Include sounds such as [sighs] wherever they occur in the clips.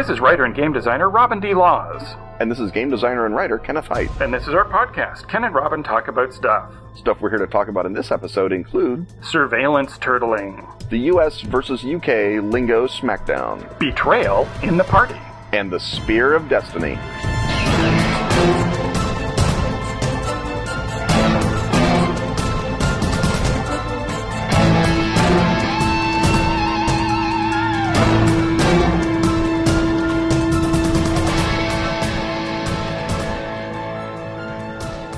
This is writer and game designer Robin D. Laws. And this is game designer and writer Kenneth Hite. And this is our podcast, Ken and Robin Talk About Stuff. Stuff we're here to talk about in this episode include Surveillance turtling, the US versus UK Lingo Smackdown, Betrayal in the Party, and the Spear of Destiny.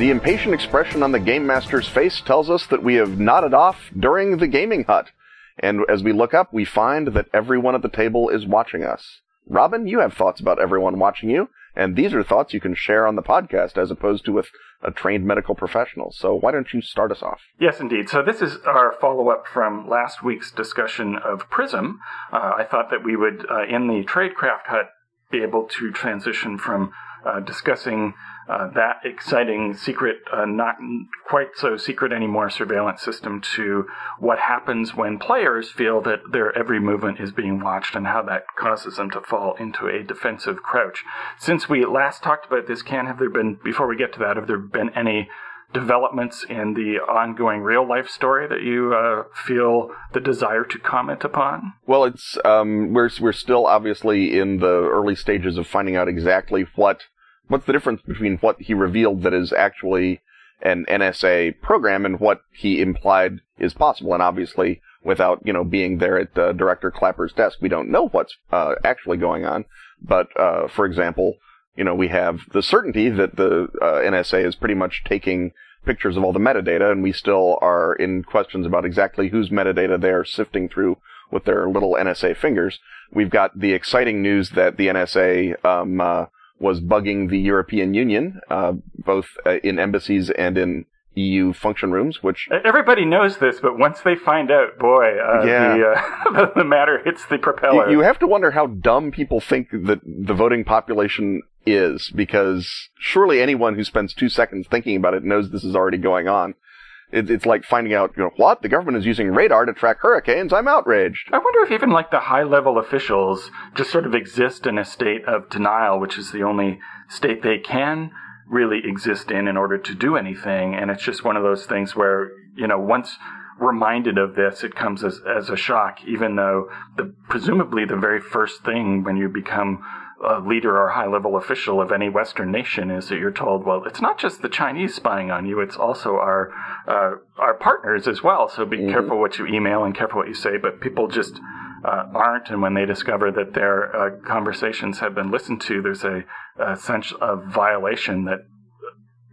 The impatient expression on the Game Master's face tells us that we have nodded off during the gaming hut. And as we look up, we find that everyone at the table is watching us. Robin, you have thoughts about everyone watching you, and these are thoughts you can share on the podcast as opposed to with a trained medical professional. So why don't you start us off? Yes, indeed. So this is our follow-up from last week's discussion of Prism. Uh, I thought that we would, uh, in the Tradecraft Hut, be able to transition from uh, discussing uh, that exciting secret, uh, not quite so secret anymore surveillance system to what happens when players feel that their every movement is being watched and how that causes them to fall into a defensive crouch. Since we last talked about this, Ken have there been, before we get to that, have there been any developments in the ongoing real life story that you uh, feel the desire to comment upon? Well, it's um, we're we're still obviously in the early stages of finding out exactly what what's the difference between what he revealed that is actually an NSA program and what he implied is possible? And obviously, without you know being there at uh, Director Clapper's desk, we don't know what's uh, actually going on. But uh, for example, you know we have the certainty that the uh, NSA is pretty much taking pictures of all the metadata, and we still are in questions about exactly whose metadata they are sifting through with their little NSA fingers. We've got the exciting news that the NSA um, uh, was bugging the European Union, uh, both uh, in embassies and in EU function rooms, which everybody knows this, but once they find out, boy, uh, yeah. [laughs] the, uh, the matter hits the propeller. You, you have to wonder how dumb people think that the voting population is, because surely anyone who spends two seconds thinking about it knows this is already going on. It, it's like finding out, you know, what? The government is using radar to track hurricanes. I'm outraged. I wonder if even like the high level officials just sort of exist in a state of denial, which is the only state they can really exist in in order to do anything. And it's just one of those things where, you know, once reminded of this, it comes as, as a shock, even though the, presumably the very first thing when you become a leader or high level official of any Western nation is that you're told, well, it's not just the Chinese spying on you; it's also our uh, our partners as well. So be mm-hmm. careful what you email and careful what you say. But people just uh, aren't, and when they discover that their uh, conversations have been listened to, there's a, a sense of violation that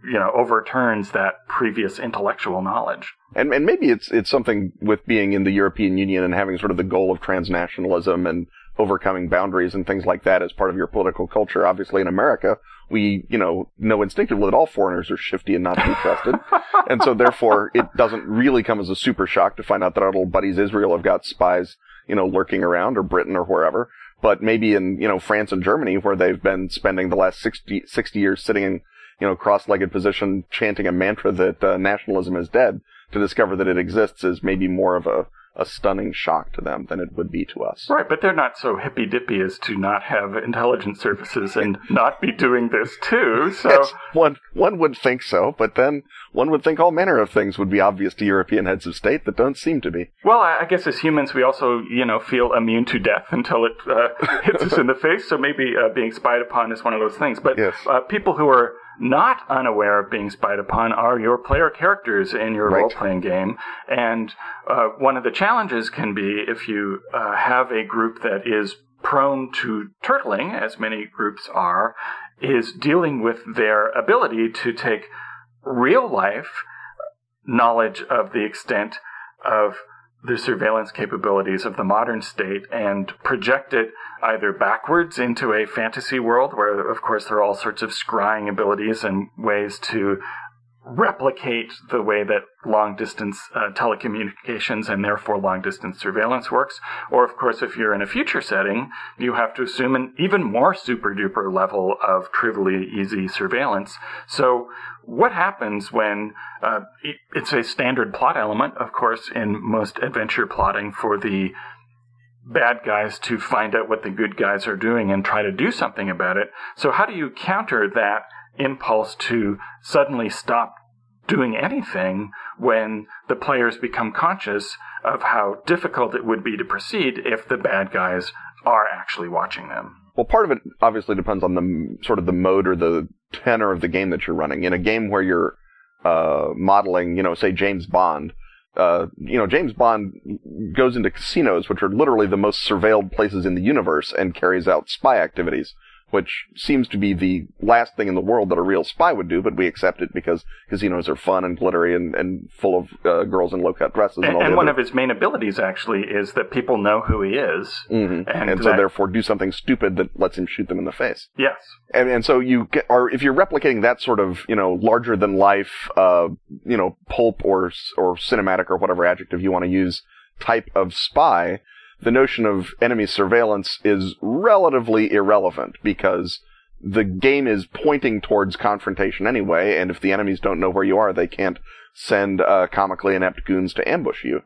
you know overturns that previous intellectual knowledge. And and maybe it's it's something with being in the European Union and having sort of the goal of transnationalism and overcoming boundaries and things like that as part of your political culture. Obviously, in America, we, you know, know instinctively that all foreigners are shifty and not to be trusted. [laughs] and so therefore, it doesn't really come as a super shock to find out that our little buddies Israel have got spies, you know, lurking around or Britain or wherever. But maybe in, you know, France and Germany, where they've been spending the last 60, 60 years sitting in, you know, cross-legged position chanting a mantra that uh, nationalism is dead, to discover that it exists is maybe more of a, a stunning shock to them than it would be to us. Right, but they're not so hippy dippy as to not have intelligence services and [laughs] not be doing this too. So yes, one one would think so, but then one would think all manner of things would be obvious to European heads of state that don't seem to be. Well, I guess as humans, we also you know feel immune to death until it uh, hits us in the [laughs] face. So maybe uh, being spied upon is one of those things. But yes. uh, people who are not unaware of being spied upon are your player characters in your right. role playing game. And uh, one of the challenges can be if you uh, have a group that is prone to turtling, as many groups are, is dealing with their ability to take real life knowledge of the extent of the surveillance capabilities of the modern state and project it either backwards into a fantasy world where, of course, there are all sorts of scrying abilities and ways to replicate the way that long distance uh, telecommunications and therefore long distance surveillance works. Or, of course, if you're in a future setting, you have to assume an even more super duper level of trivially easy surveillance. So, what happens when uh, it's a standard plot element, of course, in most adventure plotting for the bad guys to find out what the good guys are doing and try to do something about it. So how do you counter that impulse to suddenly stop doing anything when the players become conscious of how difficult it would be to proceed if the bad guys are actually watching them? Well, part of it obviously depends on the sort of the mode or the tenor of the game that you're running. In a game where you're uh, modeling, you know, say James Bond, uh, you know, James Bond goes into casinos, which are literally the most surveilled places in the universe, and carries out spy activities which seems to be the last thing in the world that a real spy would do, but we accept it because casinos are fun and glittery and, and full of uh, girls in low cut dresses. And, and, and one of his main abilities actually is that people know who he is, mm-hmm. and, and so therefore do something stupid that lets him shoot them in the face. Yes, and, and so you get, or if you're replicating that sort of you know larger than life, uh, you know pulp or or cinematic or whatever adjective you want to use type of spy the notion of enemy surveillance is relatively irrelevant because the game is pointing towards confrontation anyway, and if the enemies don't know where you are, they can't send uh, comically inept goons to ambush you.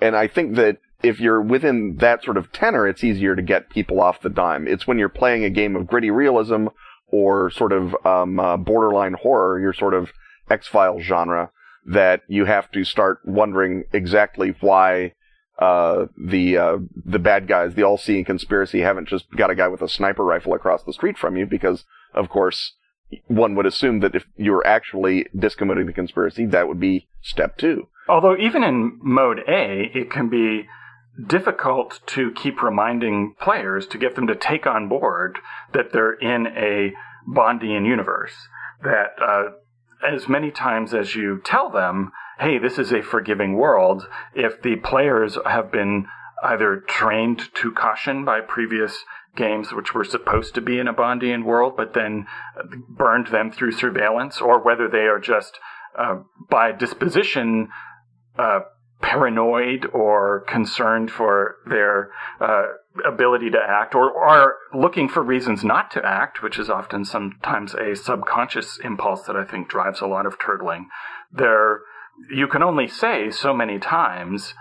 And I think that if you're within that sort of tenor, it's easier to get people off the dime. It's when you're playing a game of gritty realism or sort of um, uh, borderline horror, your sort of X Files genre, that you have to start wondering exactly why uh, the uh, the bad guys, the all-seeing conspiracy, haven't just got a guy with a sniper rifle across the street from you, because of course one would assume that if you were actually discommoting the conspiracy, that would be step two. Although even in mode A, it can be difficult to keep reminding players to get them to take on board that they're in a Bondian universe. That uh, as many times as you tell them hey, this is a forgiving world, if the players have been either trained to caution by previous games which were supposed to be in a Bondian world, but then burned them through surveillance, or whether they are just uh, by disposition uh, paranoid or concerned for their uh, ability to act, or are looking for reasons not to act, which is often sometimes a subconscious impulse that I think drives a lot of turtling. They're you can only say so many times,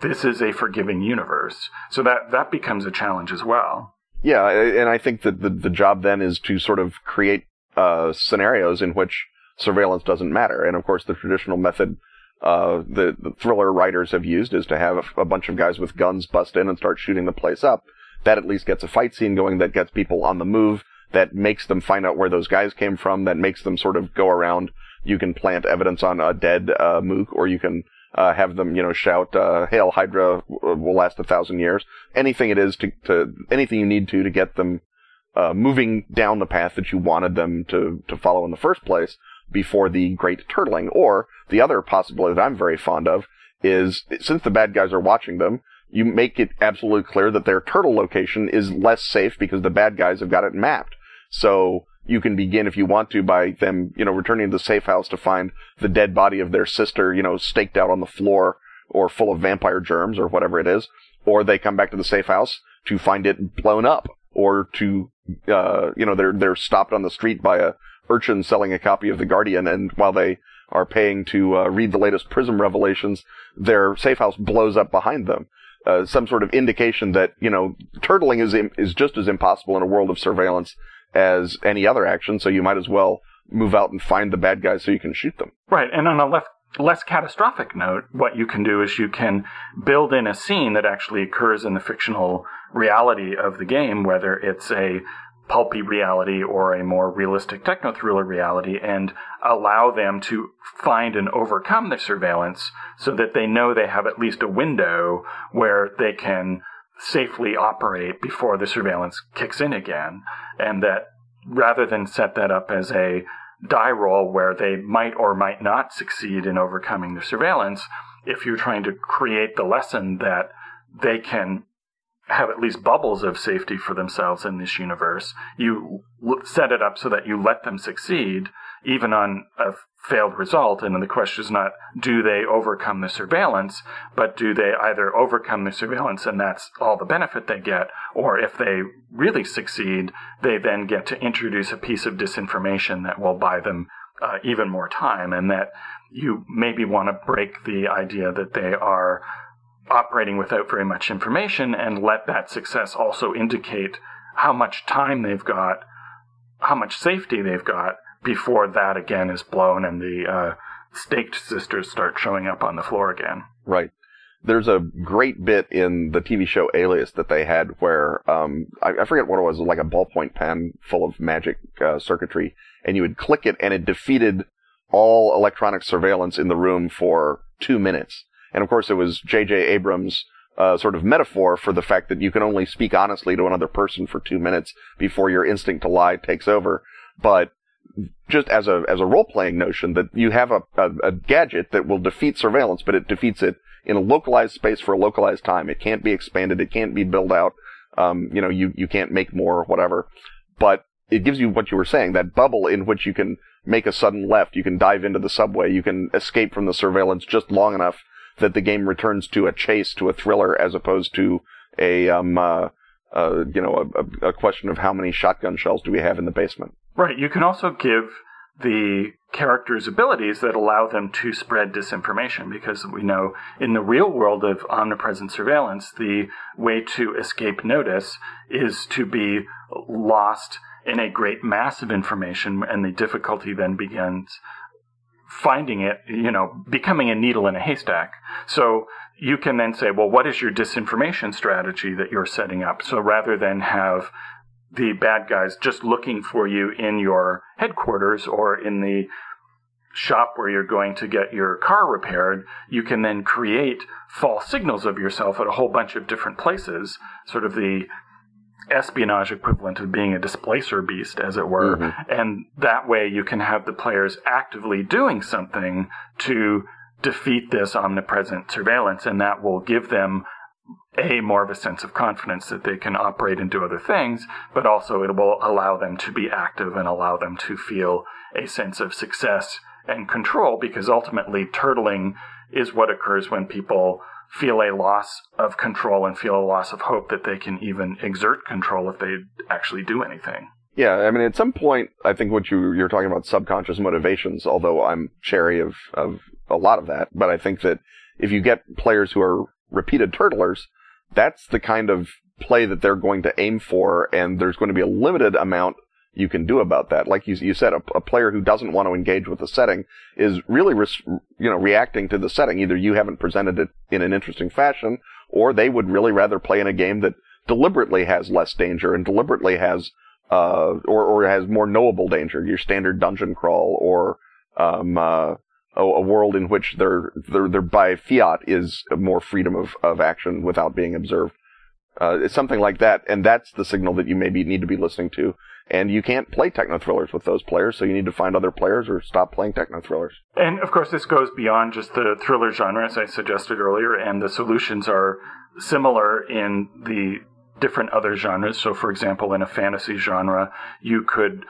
this is a forgiving universe. So that, that becomes a challenge as well. Yeah, and I think that the, the job then is to sort of create uh, scenarios in which surveillance doesn't matter. And of course, the traditional method uh, the, the, thriller writers have used is to have a, a, bunch of guys with guns bust in and start shooting the place up. That at least gets a fight scene going, that gets people on the move, that makes them find out where those guys came from, that makes them sort of go around you can plant evidence on a dead uh, mook, or you can uh, have them, you know, shout, uh, "Hail Hydra will last a thousand years." Anything it is to, to anything you need to to get them uh, moving down the path that you wanted them to to follow in the first place before the great turtling. Or the other possibility that I'm very fond of is since the bad guys are watching them, you make it absolutely clear that their turtle location is less safe because the bad guys have got it mapped. So you can begin if you want to by them, you know, returning to the safe house to find the dead body of their sister, you know, staked out on the floor or full of vampire germs or whatever it is. Or they come back to the safe house to find it blown up or to, uh, you know, they're, they're stopped on the street by a urchin selling a copy of The Guardian and while they are paying to uh, read the latest Prism revelations, their safe house blows up behind them. Uh, some sort of indication that you know turtling is is just as impossible in a world of surveillance as any other action, so you might as well move out and find the bad guys so you can shoot them. Right, and on a less, less catastrophic note, what you can do is you can build in a scene that actually occurs in the fictional reality of the game, whether it's a pulpy reality or a more realistic techno thriller reality, and allow them to find and overcome the surveillance so that they know they have at least a window where they can safely operate before the surveillance kicks in again. And that rather than set that up as a die roll where they might or might not succeed in overcoming the surveillance, if you're trying to create the lesson that they can have at least bubbles of safety for themselves in this universe, you set it up so that you let them succeed even on a failed result. And the question is not do they overcome the surveillance, but do they either overcome the surveillance and that's all the benefit they get, or if they really succeed, they then get to introduce a piece of disinformation that will buy them uh, even more time, and that you maybe want to break the idea that they are operating without very much information and let that success also indicate how much time they've got, how much safety they've got before that again is blown and the uh, staked sisters start showing up on the floor again. Right. There's a great bit in the TV show Alias that they had where um, I, I, forget what it was, like a ballpoint pen full of magic uh, circuitry, and you would click it, and it defeated all electronic surveillance in the room for two minutes. And of course, it was J.J. Abrams' uh, sort of metaphor for the fact that you can only speak honestly to another person for two minutes before your instinct to lie takes over. But just as a as a role playing notion that you have a, a, a gadget that will defeat surveillance, but it defeats it in a localized space for a localized time. It can't be expanded. It can't be built out. Um, you know, you you can't make more or whatever. But it gives you what you were saying, that bubble in which you can make a sudden left, you can dive into the subway, you can escape from the surveillance just long enough that the game returns to a chase, to a thriller, as opposed to a um, uh, uh, you know, a, a, question of how many shotgun shells do we have in the basement. Right. You can also give the characters abilities that allow them to spread disinformation because we know in the real world of omnipresent surveillance, the way to escape notice is to be lost in a great mass of information, and the difficulty then begins finding it, you know, becoming a needle in a haystack. So you can then say, well, what is your disinformation strategy that you're setting up? So rather than have the bad guys just looking for you in your headquarters or in the shop where you're going to get your car repaired, you can then create false signals of yourself at a whole bunch of different places, sort of the espionage equivalent of being a displacer beast, as it were. Mm-hmm. And that way you can have the players actively doing something to defeat this omnipresent surveillance, and that will give them a more of a sense of confidence that they can operate and do other things, but also it will allow them to be active and allow them to feel a sense of success and control because ultimately turtling is what occurs when people feel a loss of control and feel a loss of hope that they can even exert control if they actually do anything. Yeah, I mean, at some point, I think what you you're talking about subconscious motivations. Although I'm chary of of a lot of that, but I think that if you get players who are repeated turtlers, that's the kind of play that they're going to aim for, and there's going to be a limited amount you can do about that. Like you, you said, a, a, player who doesn't want to engage with the setting is really, res, you know, reacting to the setting. Either you haven't presented it in an interesting fashion, or they would really rather play in a game that deliberately has less danger and deliberately has, uh, or, or has more knowable danger. Your standard dungeon crawl or, um, uh, a, a, world in which their, their, their by fiat is more freedom of, of action without being observed. Uh, it's something like that, and that's the signal that you maybe need to be listening to. And you can't play techno thrillers with those players, so you need to find other players or stop playing techno thrillers. And of course, this goes beyond just the thriller genre, as I suggested earlier, and the solutions are similar in the different other genres. So, for example, in a fantasy genre, you could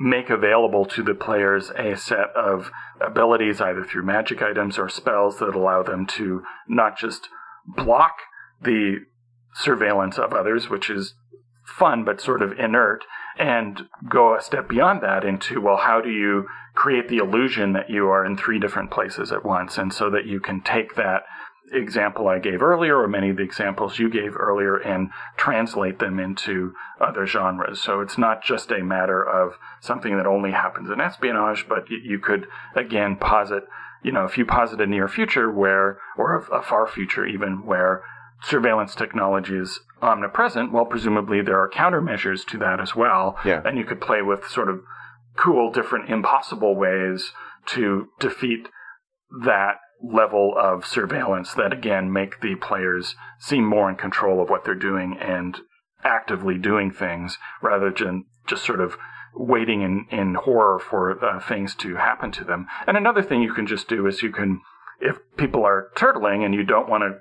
make available to the players a set of abilities, either through magic items or spells, that allow them to not just block the surveillance of others, which is fun but sort of inert, and go a step beyond that into, well, how do you create the illusion that you are in three different places at once? And so that you can take that example I gave earlier, or many of the examples you gave earlier, and translate them into other genres. So it's not just a matter of something that only happens in espionage, but you could, again, posit, you know, if you posit a near future where, or a far future even, where surveillance technology is omnipresent, well, presumably there are countermeasures to that as well. Yeah. And you could play with sort of cool, different, impossible ways to defeat that level of surveillance that again make the players seem more in control of what they're doing and actively doing things rather than just sort of waiting in, in horror for uh, things to happen to them. And another thing you can just do is you can, if people are turtling and you don't want to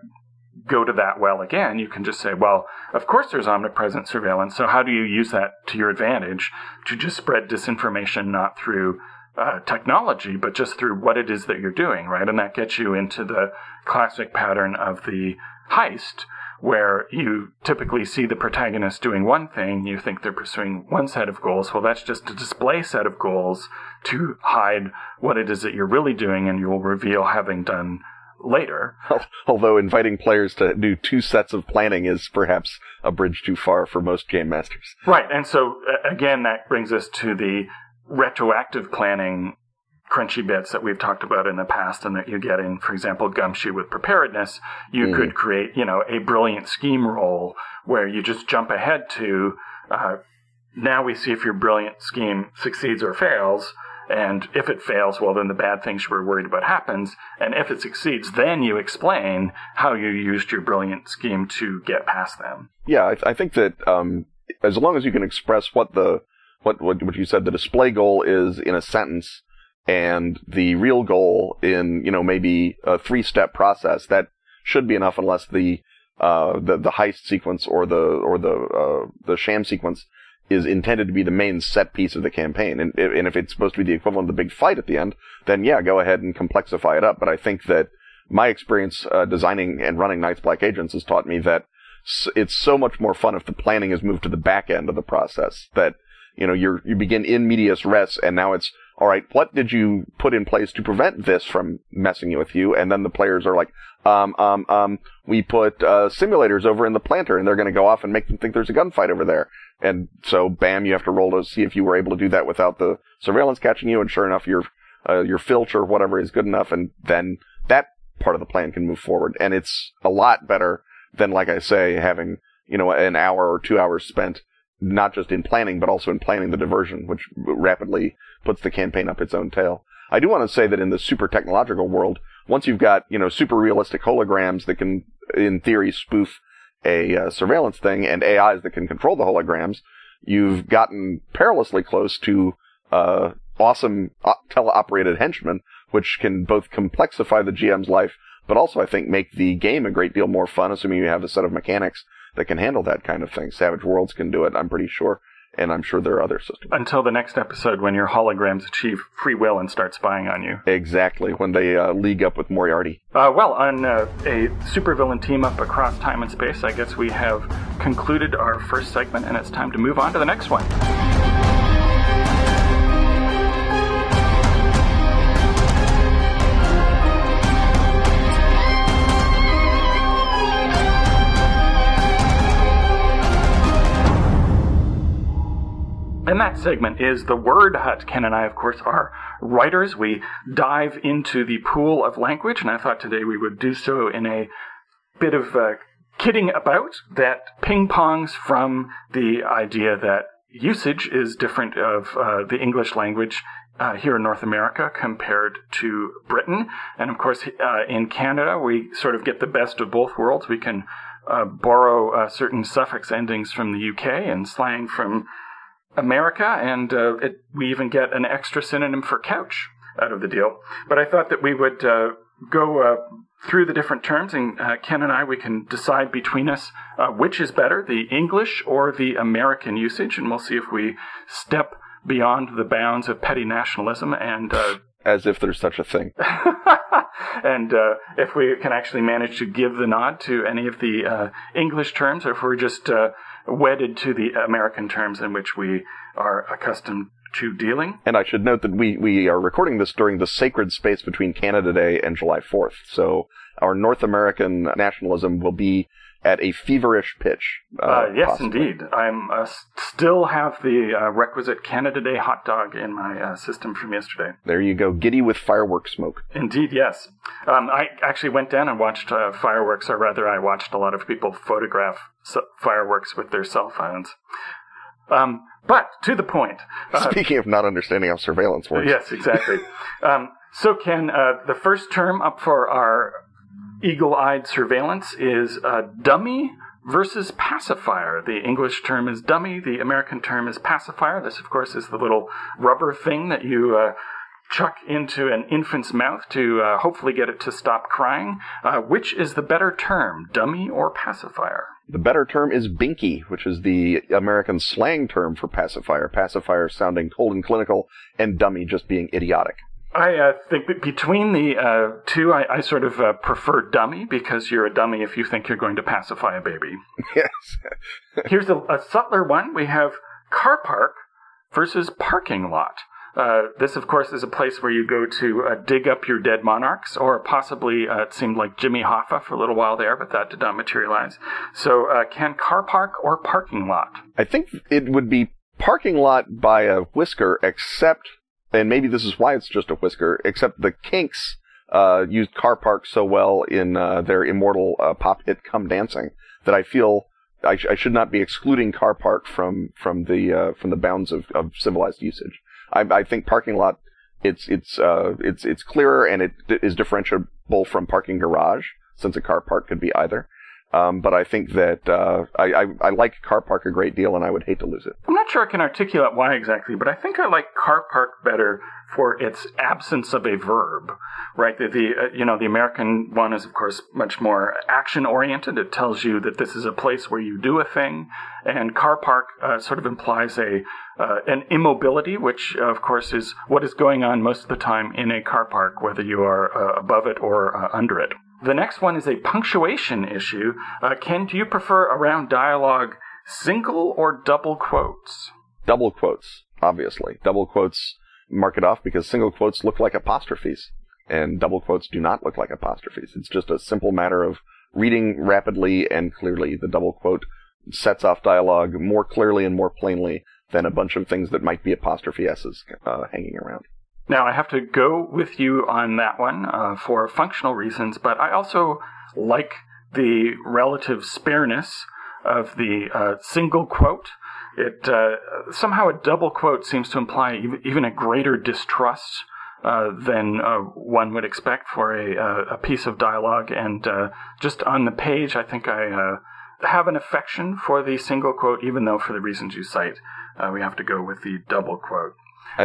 go to that well again, you can just say, well, of course there's omnipresent surveillance. So how do you use that to your advantage to just spread disinformation not through uh, technology, but just through what it is that you're doing, right? And that gets you into the classic pattern of the heist, where you typically see the protagonist doing one thing, you think they're pursuing one set of goals. Well, that's just a display set of goals to hide what it is that you're really doing, and you will reveal having done later. [laughs] Although inviting players to do two sets of planning is perhaps a bridge too far for most game masters. Right, and so again, that brings us to the retroactive planning crunchy bits that we've talked about in the past and that you get in, for example, Gumshoe with preparedness. You mm. could create, you know, a brilliant scheme roll where you just jump ahead to, uh, now we see if your brilliant scheme succeeds or fails and if it fails, well, then the bad things you were worried about happens. And if it succeeds, then you explain how you used your brilliant scheme to get past them. Yeah, I, th- I think that um, as long as you can express what the what, what what you said the display goal is in a sentence, and the real goal in you know maybe a three step process, that should be enough unless the uh, the the heist sequence or the or the uh, the sham sequence is intended to be the main set piece of the campaign. And, and if it's supposed to be the equivalent of the big fight at the end, then yeah, go ahead and complexify it up. But I think that my experience uh, designing and running Night's Black Agents has taught me that it's so much more fun if the planning is moved to the back end of the process. That you know you you begin in medias res, and now it's all right. What did you put in place to prevent this from messing with you? And then the players are like, um, um, um, we put uh, simulators over in the planter, and they're going to go off and make them think there's a gunfight over there. And so, bam, you have to roll to see if you were able to do that without the surveillance catching you. And sure enough, your uh, your filch or whatever is good enough, and then that part of the plan can move forward. And it's a lot better than, like I say, having you know an hour or two hours spent not just in planning but also in planning the diversion, which rapidly puts the campaign up its own tail. I do want to say that in the super technological world, once you've got you know super realistic holograms that can, in theory, spoof a uh, surveillance thing and AIs that can control the holograms, you've gotten perilously close to uh, awesome uh, teleoperated henchmen, which can both complexify the GM's life, but also I think make the game a great deal more fun, assuming you have a set of mechanics that can handle that kind of thing. Savage Worlds can do it, I'm pretty sure and I'm sure there are other systems. Until the next episode when your holograms achieve free will and start spying on you. Exactly, when they uh, league up with Moriarty. Uh, well, on uh, a supervillain team up across time and space, I guess we have concluded our first segment, and it's time to move on to the next one. And that segment is the Word Hut. Ken and I, of course, are writers. We dive into the pool of language, and I thought today we would do so in a bit of uh, kidding about that ping pongs from the idea that usage is different of uh, the English language uh, here in North America compared to Britain. And of course, uh, in Canada, we sort of get the best of both worlds. We can uh, borrow uh, certain suffix endings from the UK and slang from America, and uh, it, we even get an extra synonym for couch out of the deal. But I thought that we would uh, go uh, through the different terms, and uh, Ken and I, we can decide between us uh, which is better, the English or the American usage, and we'll see if we step beyond the bounds of petty nationalism and. Uh, As if there's such a thing. [laughs] and if we can actually manage to give the nod to any of the English terms, or if we're just wedded to the American terms in which we are accustomed to dealing. And I should note that we, we are recording this during the sacred space between Canada Day and July 4th. So our North American nationalism will be at a feverish pitch. Uh, uh, yes, possibly. indeed. I'm uh, still have the uh, requisite Canada Day hot dog in my uh, system from yesterday. There you go, giddy with fireworks smoke. Indeed, yes. Um, I actually went down and watched uh, fireworks, or rather, I watched a lot of people photograph fireworks with their cell phones. Um, but to the point. Speaking of not understanding how surveillance works. Yes, exactly. [laughs] um, so, Ken, the first term up for our eagle eyed surveillance is a dummy versus pacifier. The English term is dummy, the American term is pacifier. This, of course, is the little rubber thing that you. Uh, chuck into an infant's mouth to uh, hopefully get it to stop crying. Uh, which is the better term, dummy or pacifier? The better term is binky, which is the American slang term for pacifier. Pacifier sounding cold and clinical, and dummy just being idiotic. I uh, think between the uh, two, I, I sort of uh, prefer dummy because you're a dummy if you think you're going to pacify a baby. [laughs] Yes. [laughs] Here's a, a, subtler one. We have car park versus parking lot. Uh, this, of course, is a place where you go to uh, dig up your dead monarchs, or possibly uh, it seemed like Jimmy Hoffa for a little while there, but that did not materialize. So, uh, Ken car park or parking lot? I think it would be parking lot by a whisker, except, and maybe this is why it's just a whisker, except the Kinks uh, used car park so well in uh, their immortal pop hit "Come Dancing" that I feel I, sh- I, should not be excluding car park from from the from the bounds of, of civilized usage. I, I think parking lot it's it's uh, it's it's clearer and it is differentiable from parking garage since a car park could be either. Um, but I think that uh, I, I, I like car park a great deal, and I would hate to lose it. I'm not sure I can articulate why exactly, but I think I like car park better for its absence of a verb. Right? The, the uh, you know the American one is of course much more action oriented. It tells you that this is a place where you do a thing, and car park uh, sort of implies a uh, an immobility, which uh, of course is what is going on most of the time in a car park, whether you are uh, above it or under it. The next one is a punctuation issue. Uh, Ken, do you prefer around dialogue single or double quotes? Double quotes, obviously. Double quotes mark it off because single quotes look like apostrophes, and double quotes do not look like apostrophes. It's just a simple matter of reading rapidly and clearly. The double quote sets off dialogue more clearly and more plainly than a bunch of things that might be apostrophe s's uh, hanging around. Now, I have to go with you on that one uh, for functional reasons, but I also like the relative spareness of the uh, single quote. It uh, somehow a double quote seems to imply even a greater distrust uh, than uh, one would expect for a, uh, a piece of dialogue. And uh, just on the page, I think I uh, have an affection for the single quote, even though for the reasons you cite, we have to go with the double quote.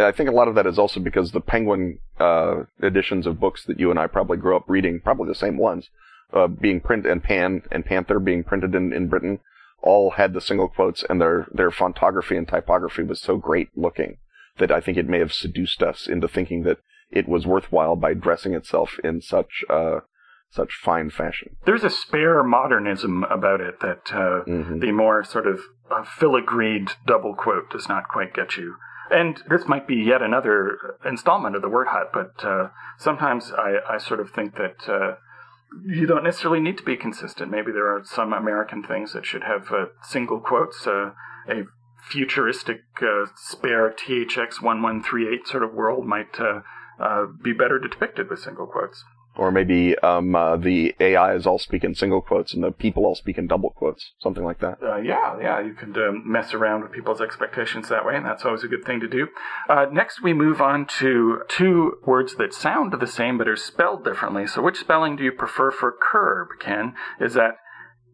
I think a lot of that is also because the Penguin uh, editions of books that you and I probably grew up reading, probably the same ones, uh, being printed and Pan and Panther being printed in, in Britain, all had the single quotes, and their their fontography and typography was so great looking that I think it may have seduced us into thinking that it was worthwhile by dressing itself in such uh, such fine fashion. There's a spare modernism about it that uh, mm-hmm. the more sort of uh, filigreed double quote does not quite get you. And this might be yet another installment of the Word Hut, but uh, sometimes I, I, sort of think that uh, you don't necessarily need to be consistent. Maybe there are some American things that should have uh, single quotes, uh, a futuristic spare THX 1138 sort of world might be better depicted with single quotes. Or maybe um, uh, the AI is all speaking single quotes and the people all speak in double quotes, something like that. Uh, yeah, yeah, you can um, mess around with people's expectations that way, and that's always a good thing to do. Uh, next, we move on to two words that sound the same but are spelled differently. So, which spelling do you prefer for curb, Ken? Is that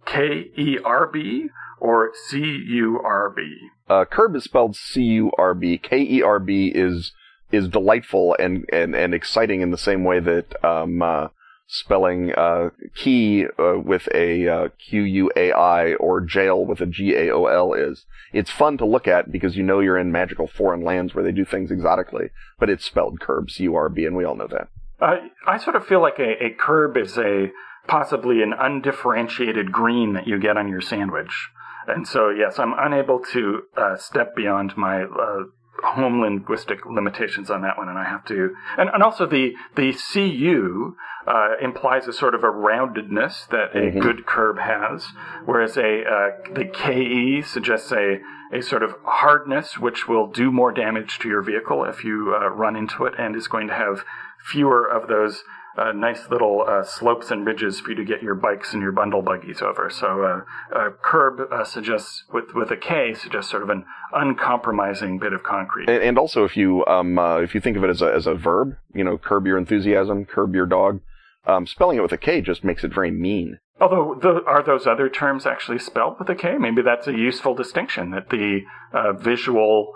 K E R B or C U R B? Uh, curb is spelled C U R B. K E R B is is delightful and, and, and exciting in the same way that um, uh, spelling uh, key uh, with a uh, Q U A I or jail with a G A O L is. It's fun to look at because you know you're in magical foreign lands where they do things exotically, but it's spelled curb, C U R B, and we all know that. I sort of feel like a, a curb is a possibly an undifferentiated green that you get on your sandwich. And so, yes, I'm unable to uh, step beyond my uh, home linguistic limitations on that one, and I have to. And, and also the the cu uh, implies a sort of a roundedness that a mm-hmm. good curb has, whereas a uh, the ke suggests a a sort of hardness which will do more damage to your vehicle if you uh, run into it, and is going to have fewer of those uh, nice little uh, slopes and ridges for you to get your bikes and your bundle buggies over. So uh, uh curb uh, suggests with with a K suggests sort of an uncompromising bit of concrete. And, and also, if you um, uh, if you think of it as a as a verb, you know, curb your enthusiasm, curb your dog. Um, spelling it with a K just makes it very mean. Although, the, are those other terms actually spelled with a K? Maybe that's a useful distinction that the visual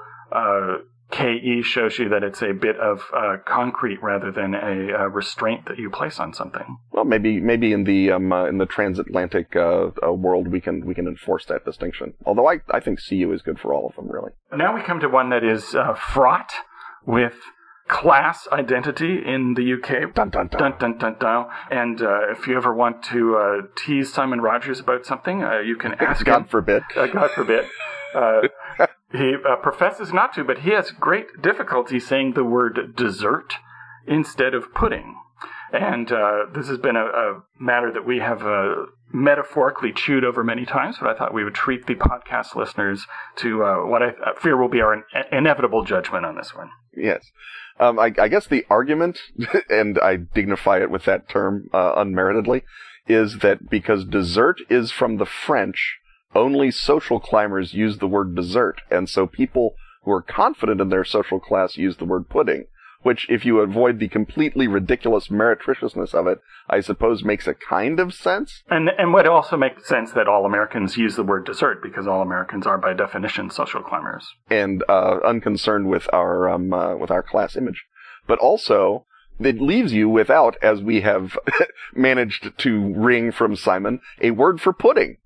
KE shows you that it's a bit of uh, concrete rather than a, a, restraint that you place on something. Well, maybe maybe in the um, uh, in the transatlantic uh, uh world we can we can enforce that distinction. Although I I think CU is good for all of them really. Now we come to one that is uh, fraught with class identity in the UK. Dun dun dun. dun, dun, dun, dun. And uh, if you ever want to uh, tease Simon Rogers about something, uh, you can ask God him. forbid. God forbid. [laughs] Uh, [laughs] he uh, professes not to, but he has great difficulty saying the word dessert instead of pudding. And uh, this has been a, a, matter that we have uh, metaphorically chewed over many times, but I thought we would treat the podcast listeners to uh, what I fear will be our in- inevitable judgment on this one. Yes. Um, I, I, guess the argument, [laughs] and I dignify it with that term uh, unmeritedly, is that because dessert is from the French, only social climbers use the word dessert, and so people who are confident in their social class use the word pudding which, if you avoid the completely ridiculous meretriciousness of it, I suppose makes a kind of sense. And and would also make sense that all Americans use the word dessert because all Americans are by definition social climbers and uh, unconcerned with our um, uh, with our class image. But also, it leaves you without, as we have [laughs] managed to wring from Simon, a word for pudding.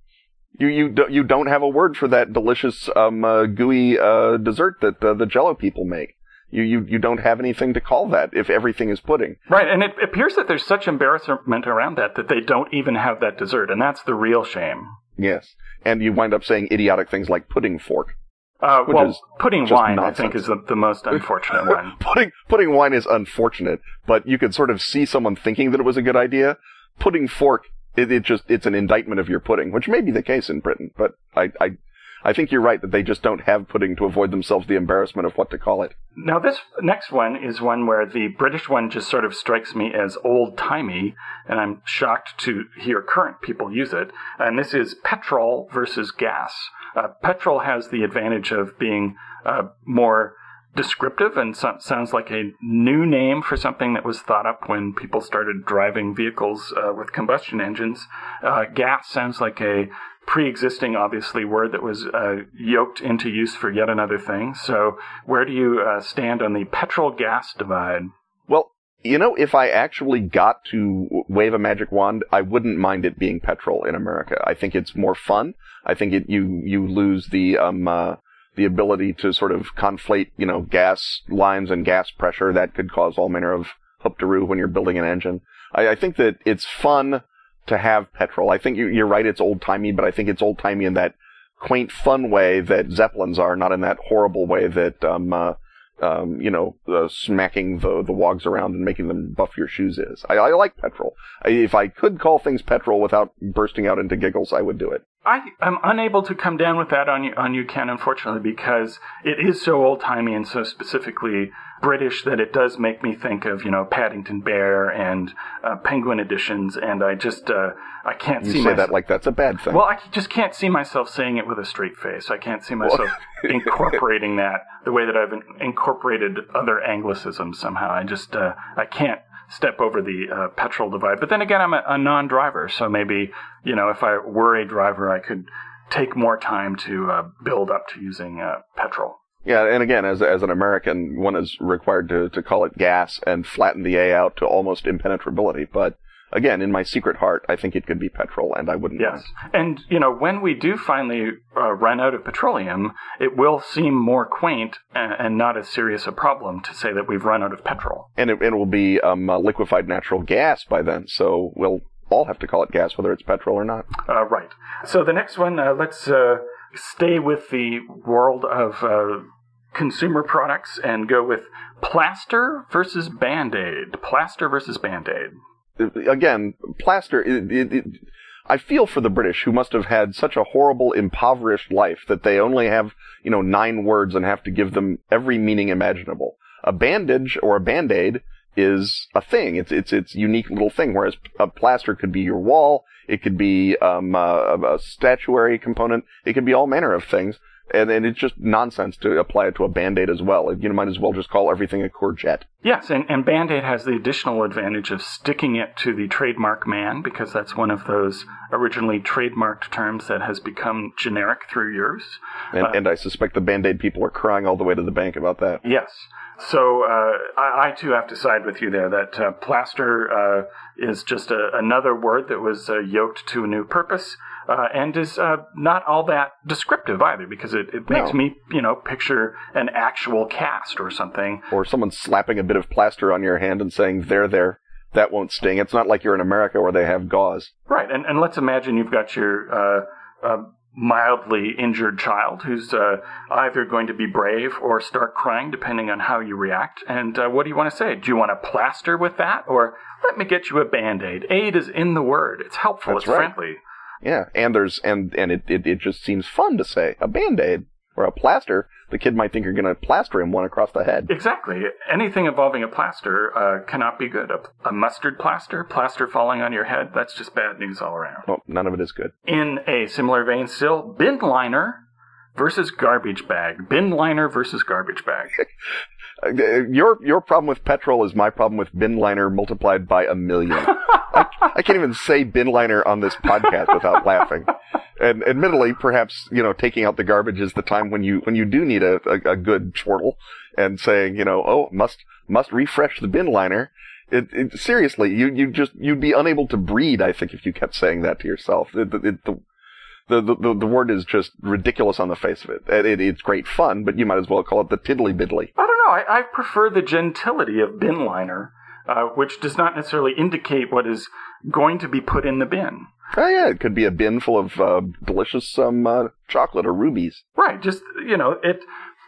You you do, you don't have a word for that delicious um, uh, gooey uh, dessert that uh, the Jello people make. You, you, you don't have anything to call that if everything is pudding. Right, and it appears that there's such embarrassment around that that they don't even have that dessert, and that's the real shame. Yes, and you wind up saying idiotic things like pudding fork. Uh, well, pudding wine, nonsense. I think, is the, the most [laughs] unfortunate one. pudding, pudding wine is unfortunate, but you could sort of see someone thinking that it was a good idea. Pudding fork, it, it just, it's an indictment of your pudding, which may be the case in Britain, but I, I I think you're right that they just don't have pudding to avoid themselves the embarrassment of what to call it. Now, this next one is one where the British one just sort of strikes me as old timey, and I'm shocked to hear current people use it. And this is petrol versus gas. Uh, petrol has the advantage of being uh, more descriptive and so- sounds like a new name for something that was thought up when people started driving vehicles uh, with combustion engines. Uh, gas sounds like a pre-existing, obviously, word that was uh, yoked into use for yet another thing. So, where do you uh, stand on the petrol-gas divide? Well, you know, if I actually got to wave a magic wand, I wouldn't mind it being petrol in America. I think it's more fun. I think it you you lose the um uh, the ability to sort of conflate, you know, gas lines and gas pressure that could cause all manner of hoop when you're building an engine. I, I think that it's fun to have petrol. I think you're right, it's old timey, but I think it's old timey in that quaint, fun way that Zeppelins are, not in that horrible way that, um, uh, um, you know, uh, smacking the, the wogs around and making them buff your shoes is. I, I like petrol. I, if I could call things petrol without bursting out into giggles, I would do it. I am unable to come down with that on you, on you, Ken, unfortunately, because it is so old timey and so specifically British that it does make me think of you know Paddington Bear and uh, Penguin editions, and I just uh, I can't you see say myself, that like that's a bad thing. Well, I just can't see myself saying it with a straight face. I can't see myself [laughs] incorporating that the way that I've incorporated other Anglicisms somehow. I just uh, I can't step over the uh, petrol divide. But then again, I'm a, a non-driver, so maybe you know if I were a driver, I could take more time to uh, build up to using uh, petrol. Yeah, and again, as as an American, one is required to to call it gas and flatten the A out to almost impenetrability. But again, in my secret heart, I think it could be petrol, and I wouldn't. Yes, mind. and you know, when we do finally uh, run out of petroleum, it will seem more quaint and, and, not as serious a problem to say that we've run out of petrol. And it, it will be um, uh, liquefied natural gas by then, so we'll all have to call it gas, whether it's petrol or not. Uh, right. So the next one, uh, let's uh, stay with the world of uh, consumer products and go with plaster versus band aid. Plaster versus band aid. Again, plaster. It, it, it, I feel for the British who must have had such a horrible, impoverished life that they only have, you know, nine words and have to give them every meaning imaginable. A bandage or a band aid is a thing. It's it's it's unique little thing. Whereas a plaster could be your wall, it could be um, a, a statuary component, it could be all manner of things and, and it's just nonsense to apply it to a band-aid as well. You might as well just call everything a courgette. Yes, and, and band-aid has the additional advantage of sticking it to the trademark man because that's one of those originally trademarked terms that has become generic through years. And, uh, and I suspect the band-aid people are crying all the way to the bank about that. Yes. So uh, I, I, too have to side with you there. That uh, plaster uh, is just a, another word that was uh, yoked to a new purpose uh, and is uh, not all that descriptive either, because it, it makes no. me, you know, picture an actual cast or something. Or someone slapping a bit of plaster on your hand and saying, "There, there." That won't sting. It's not like you're in America where they have gauze. Right, and and let's imagine you've got your uh, uh, mildly injured child who's uh, either going to be brave or start crying, depending on how you react. And uh, what do you want to say? Do you want a plaster with that, or let me get you a band aid? Aid is in the word. It's helpful. That's it's right. friendly. Yeah, and there's and and it, it it just seems fun to say a band aid or a plaster, the kid might think you're going to plaster him one across the head. Exactly. Anything involving a plaster uh, cannot be good. A, a, mustard plaster, plaster falling on your head, that's just bad news all around. Well, none of it is good. In a similar vein, still, bin liner versus garbage bag. Bin liner versus garbage bag. [laughs] your your problem with petrol is my problem with bin liner multiplied by a million. [laughs] I, can't even say bin liner on this podcast without laughing. And admittedly, perhaps you know, taking out the garbage is the time when you when you do need a, a, a good chortle and saying, you know, oh, must must refresh the bin liner. It, it, seriously, you you just you'd be unable to breed. I think if you kept saying that to yourself, it, the, the, the, the word is just ridiculous on the face of it. it. It's great fun, but you might as well call it the tiddly biddly. I don't know. I, I prefer the gentility of bin liner, uh, which does not necessarily indicate what is going to be put in the bin. Oh yeah, it could be a bin full of uh, delicious um, uh, chocolate or rubies. Right. Just you know, it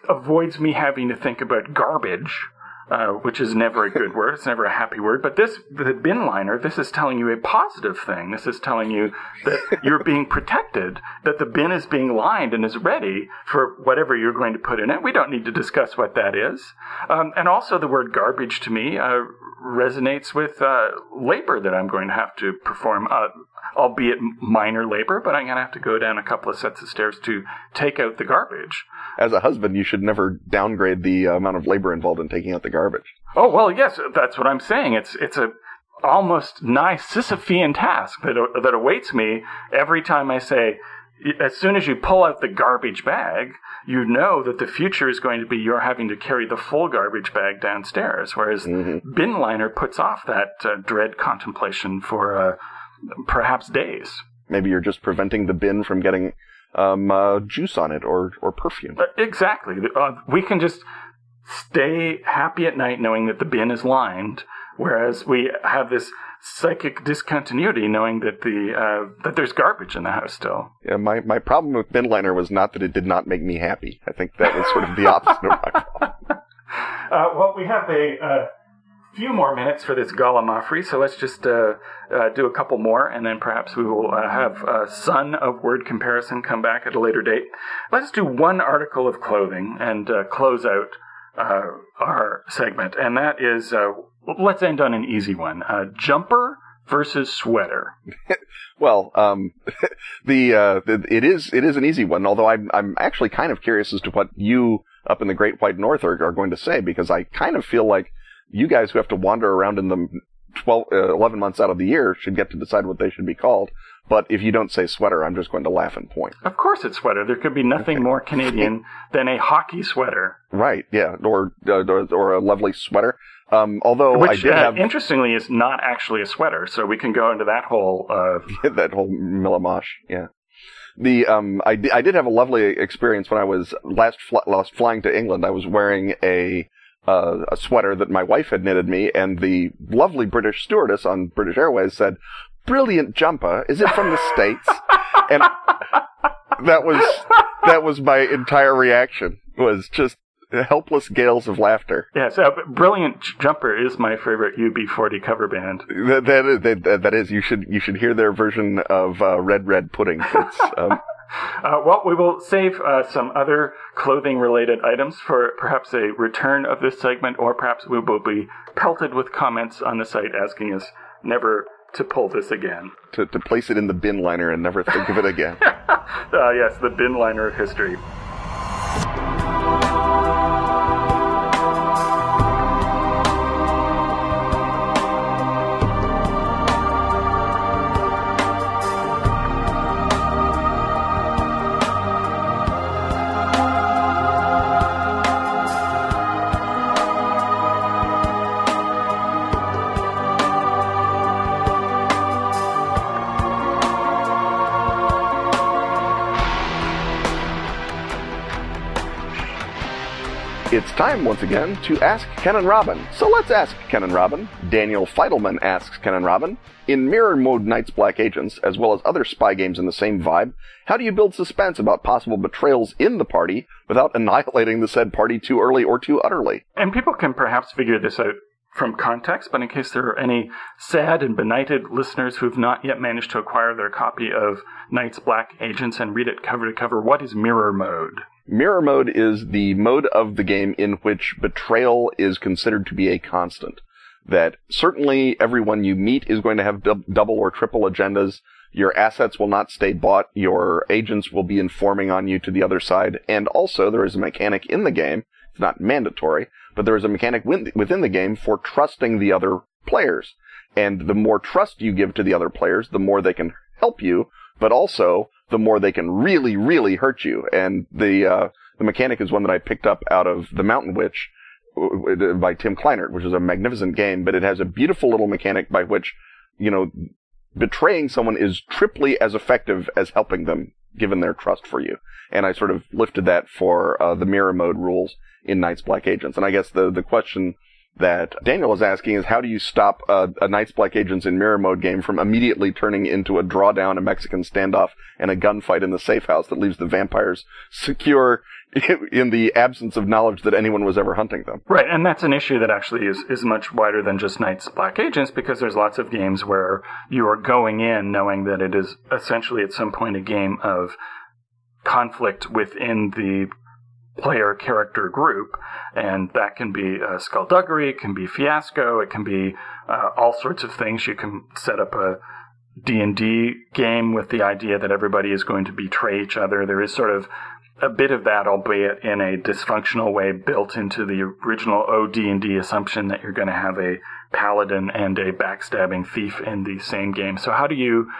avoids me having to think about garbage uh, which is never a good word. It's never a happy word. But this, the bin liner, this is telling you a positive thing. This is telling you that you're being protected, that the bin is being lined and is ready for whatever you're going to put in it. We don't need to discuss what that is. Um, and also, the word garbage to me uh, resonates with uh, labor that I'm going to have to perform. Uh, albeit minor labor, but I'm going to have to go down a couple of sets of stairs to take out the garbage. As a husband, you should never downgrade the amount of labor involved in taking out the garbage. Oh well, yes, that's what I'm saying. It's it's a almost nice Sisyphean task that that awaits me every time I say. As soon as you pull out the garbage bag, you know that the future is going to be you're having to carry the full garbage bag downstairs, whereas mm-hmm. bin liner puts off that uh, dread contemplation for uh, perhaps days. Maybe you're just preventing the bin from getting um, uh, juice on it or, or perfume. Uh, exactly. Uh, we can just stay happy at night knowing that the bin is lined, whereas we have this psychic discontinuity knowing that the uh, that there's garbage in the house still. Yeah, my, my problem with bin liner was not that it did not make me happy. I think that was sort of the opposite of my [laughs] problem. Uh, well, we have a uh, few more minutes for this Gallimaufry, so let's just uh, uh, do a couple more, and then perhaps we will uh, have a son of word comparison come back at a later date. Let's do one article of clothing and uh, close out uh, our segment, and that is uh, let's end on an easy one: jumper versus sweater. [laughs] well, um, [laughs] the, the, it is it is an easy one. Although I'm I'm actually kind of curious as to what you up in the Great White North are, are going to say because I kind of feel like you guys who have to wander around in the 12, uh, 11 months out of the year should get to decide what they should be called. But if you don't say sweater, I'm just going to laugh and point. Of course it's sweater. There could be nothing okay. more Canadian [laughs] than a hockey sweater. Right, yeah. Or, uh, or, or, a lovely sweater. Um, although Which, I did uh, have... interestingly, is not actually a sweater, so we can go into that whole... Uh... [laughs] that whole millamash, yeah. The um, I, I did have a lovely experience when I was last fl- last flying to England. I was wearing a uh, a sweater that my wife had knitted me, and the lovely British stewardess on British Airways said, "Brilliant jumper. Is it from the states?" [laughs] and that was that was my entire reaction. Was just helpless gales of laughter. Yes, uh, Brilliant Jumper is my favorite UB40 cover band. That, that, is, that, that is, you should you should hear their version of uh, Red Red Pudding. It's, um, uh, well, we will save uh, some other clothing related items for perhaps a return of this segment, or perhaps we will be pelted with comments on the site asking us never to pull this again. To, to place it in the bin liner and never think of it again. [laughs] uh, yes, the bin liner of history. Time once again to ask Ken and Robin. So let's ask Ken and Robin. Daniel Feidelman asks Ken and Robin. In mirror mode Night's Black Agents, as well as other spy games in the same vibe, how do you build suspense about possible betrayals in the party without [laughs] annihilating the said party too early or too utterly? And people can perhaps figure this out from context, but in case there are any sad and benighted listeners who have not yet managed to acquire their copy of Night's Black Agents and read it cover to cover, what is mirror mode? Mirror mode is the mode of the game in which betrayal is considered to be a constant. That certainly everyone you meet is going to have dub- double or triple agendas. Your assets will not stay bought. Your agents will be informing on you to the other side. And also there is a mechanic in the game. It's not mandatory, but there is a mechanic within the game for trusting the other players. And the more trust you give to the other players, the more they can help you, but also the more they can really, really hurt you. And the uh, the mechanic is one that I picked up out of The Mountain Witch by Tim Kleinert, which is a magnificent game, but it has a beautiful little mechanic by which, you know, betraying someone is triply as effective as helping them, given their trust for you. And I sort of lifted that for uh, the mirror mode rules in Night's Black Agents. And I guess the the question that Daniel is asking is how do you stop a, a Night's Black Agents in mirror mode game from immediately turning into a drawdown, a Mexican standoff, and a gunfight in the safe house that leaves the vampires secure [laughs] in the absence of knowledge that anyone was ever hunting them. Right, and that's an issue that actually is, is much wider than just Night's Black Agents because there's lots of games where you are going in knowing that it is essentially at some point a game of conflict within the player character group, and that can be uh, skullduggery, it can be fiasco, it can be uh, all sorts of things. You can set up a D&D game with the idea that everybody is going to betray each other. There is sort of a bit of that, albeit in a dysfunctional way, built into the original OD&D assumption that you're going to have a paladin and a backstabbing thief in the same game. So how do you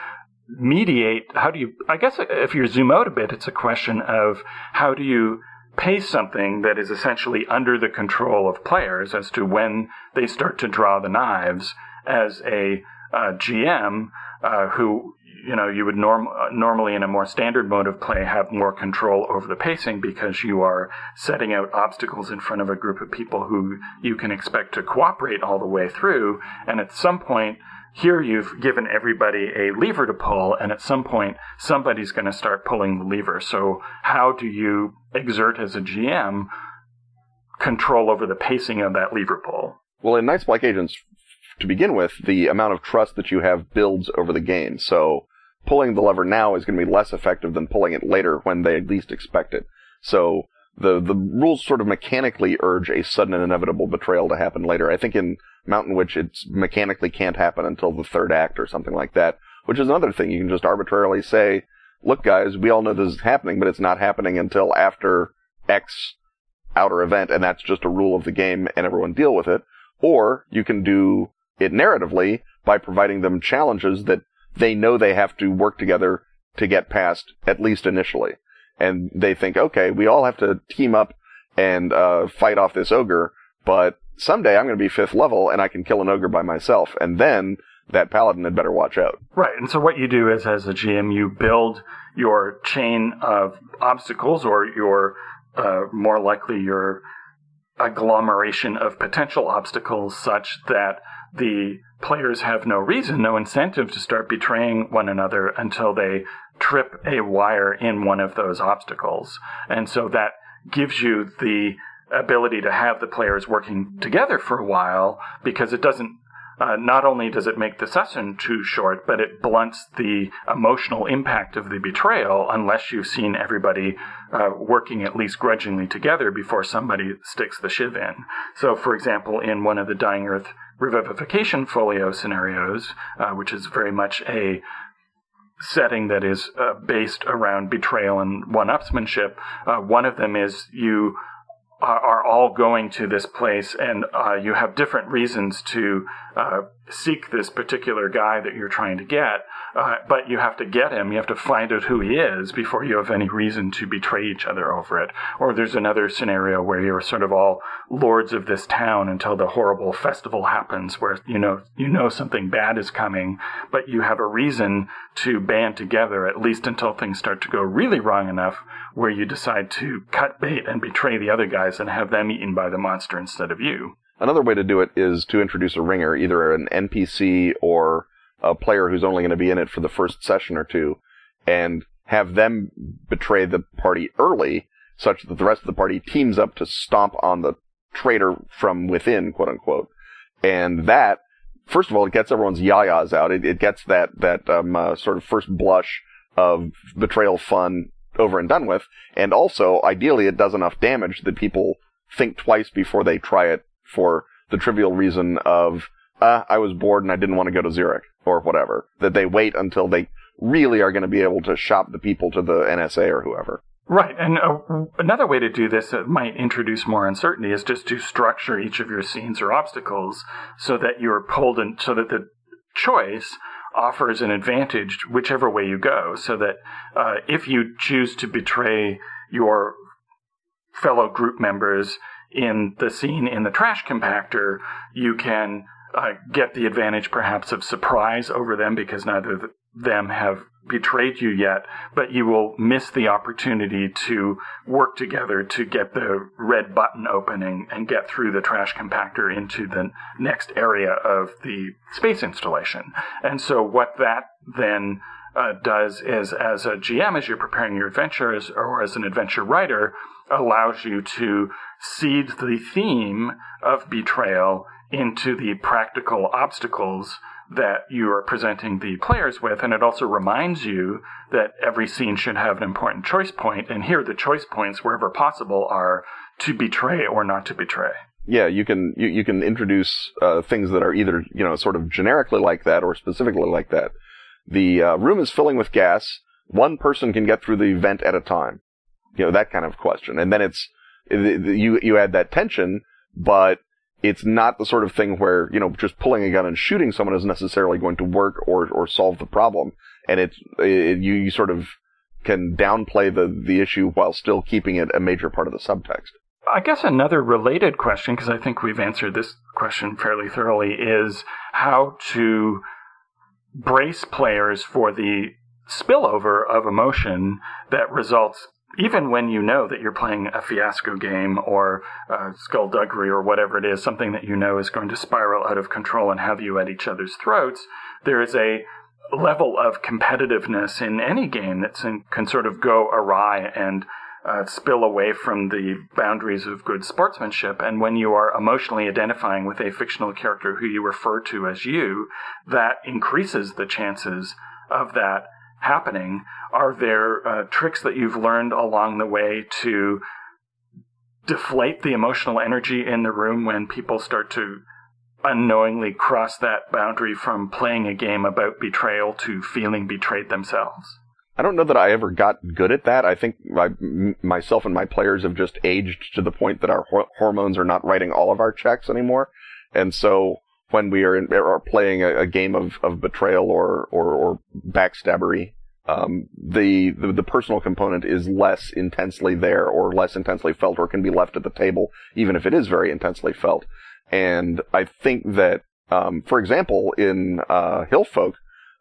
mediate? How do you? I guess if you zoom out a bit, it's a question of how do you pay something that is essentially under the control of players as to when they start to draw the knives as a uh, GM uh, who you know you would norm- uh, normally in a more standard mode of play have more control over the pacing because you are setting out obstacles in front of a group of people who you can expect to cooperate all the way through. And at some point here you've given everybody a lever to pull, and at some point somebody's going to start pulling the lever. So how do you exert as a GM control over the pacing of that lever pull? Well, in Night's Black Agents, to begin with, the amount of trust that you have builds over the game. So pulling the lever now is going to be less effective than pulling it later when they least expect it. So the the rules sort of mechanically urge a sudden and inevitable betrayal to happen later. I think in Mountain Witch it mechanically can't happen until the third act or something like that, which is another thing. You can just arbitrarily say, look guys, we all know this is happening, but it's not happening until after X outer event, and that's just a rule of the game and everyone deal with it. Or you can do it narratively by providing them challenges that they know they have to work together to get past, at least initially and they think, okay, we all have to team up and uh, fight off this ogre, but someday I'm going to be fifth level and I can kill an ogre by myself, and then that paladin had better watch out. Right, and so what you do is, as a GM, you build your chain of obstacles, or your uh, more likely your agglomeration of potential obstacles, such that the players have no reason, no incentive to start betraying one another until they trip a wire in one of those obstacles. And so that gives you the ability to have the players working together for a while because it doesn't uh, not only does it make the session too short, but it blunts the emotional impact of the betrayal unless you've seen everybody uh, working at least grudgingly together before somebody sticks the shiv in. So, for example, in one of the Dying Earth revivification folio scenarios, uh, which is very much a setting that is uh, based around betrayal and one-upsmanship. Uh, one of them is you are, all going to this place, and uh, you have different reasons to uh, seek this particular guy that you're trying to get, uh, but you have to get him. You have to find out who he is before you have any reason to betray each other over it. Or there's another scenario where you're sort of all lords of this town until the horrible festival happens, where you know you know something bad is coming, but you have a reason to band together at least until things start to go really wrong enough, where you decide to cut bait and betray the other guys and have them eaten by the monster instead of you. Another way to do it is to introduce a ringer, either an NPC or a player who's only going to be in it for the first session or two, and have them betray the party early, such that the rest of the party teams up to stomp on the traitor from within, quote unquote. And that, first of all, it gets everyone's yayas out. It, it gets that that um, uh, sort of first blush of betrayal fun over and done with, and also, ideally, it does enough damage that people think twice before they try it for the trivial reason of, uh, I was bored and I didn't want to go to Zurich or whatever. That they wait until they really are going to be able to shop the people to the NSA or whoever. Right. And uh, another way to do this that might introduce more uncertainty is just to structure each of your scenes or obstacles so that you're pulled in, so that the choice offers an advantage whichever way you go. So that uh, if you choose to betray your fellow group members in the scene in the trash compactor, you can uh, get the advantage perhaps of surprise over them because neither of them have betrayed you yet, but you will miss the opportunity to work together to get the red button opening and get through the trash compactor into the next area of the space installation. And so what that then uh, does is, as a GM, as you're preparing your adventure, or as an adventure writer, allows you to seed the theme of betrayal into the practical obstacles that you are presenting the players with. And it also reminds you that every scene should have an important choice point. And here, the choice points, wherever possible, are to betray or not to betray. Yeah, you can you, you can introduce uh, things that are either you know sort of generically like that or specifically like that. The uh, room is filling with gas. One person can get through the vent at a time. You know that kind of question, and then it's you you add that tension, but it's not the sort of thing where you know just pulling a gun and shooting someone is necessarily going to work or or solve the problem, and it's it, you you sort of can downplay the the issue while still keeping it a major part of the subtext. I guess another related question, because I think we've answered this question fairly thoroughly, is how to brace players for the spillover of emotion that results even when you know that you're playing a fiasco game or uh, skullduggery or whatever it is, something that you know is going to spiral out of control and have you at each other's throats, there is a level of competitiveness in any game that can sort of go awry and uh, spill away from the boundaries of good sportsmanship. And when you are emotionally identifying with a fictional character who you refer to as you, that increases the chances of that happening. Are there uh, tricks that you've learned along the way to deflate the emotional energy in the room when people start to unknowingly cross that boundary from playing a game about betrayal to feeling betrayed themselves? I don't know that I ever got good at that. I think myself and my players have just aged to the point that our hormones are not writing all of our checks anymore. And so when we are, in, are playing a, a, game of, of betrayal or, or, or backstabbery, um, the, the, the personal component is less intensely there or less intensely felt or can be left at the table, even if it is very intensely felt. And I think that, um, for example, in uh, Hillfolk,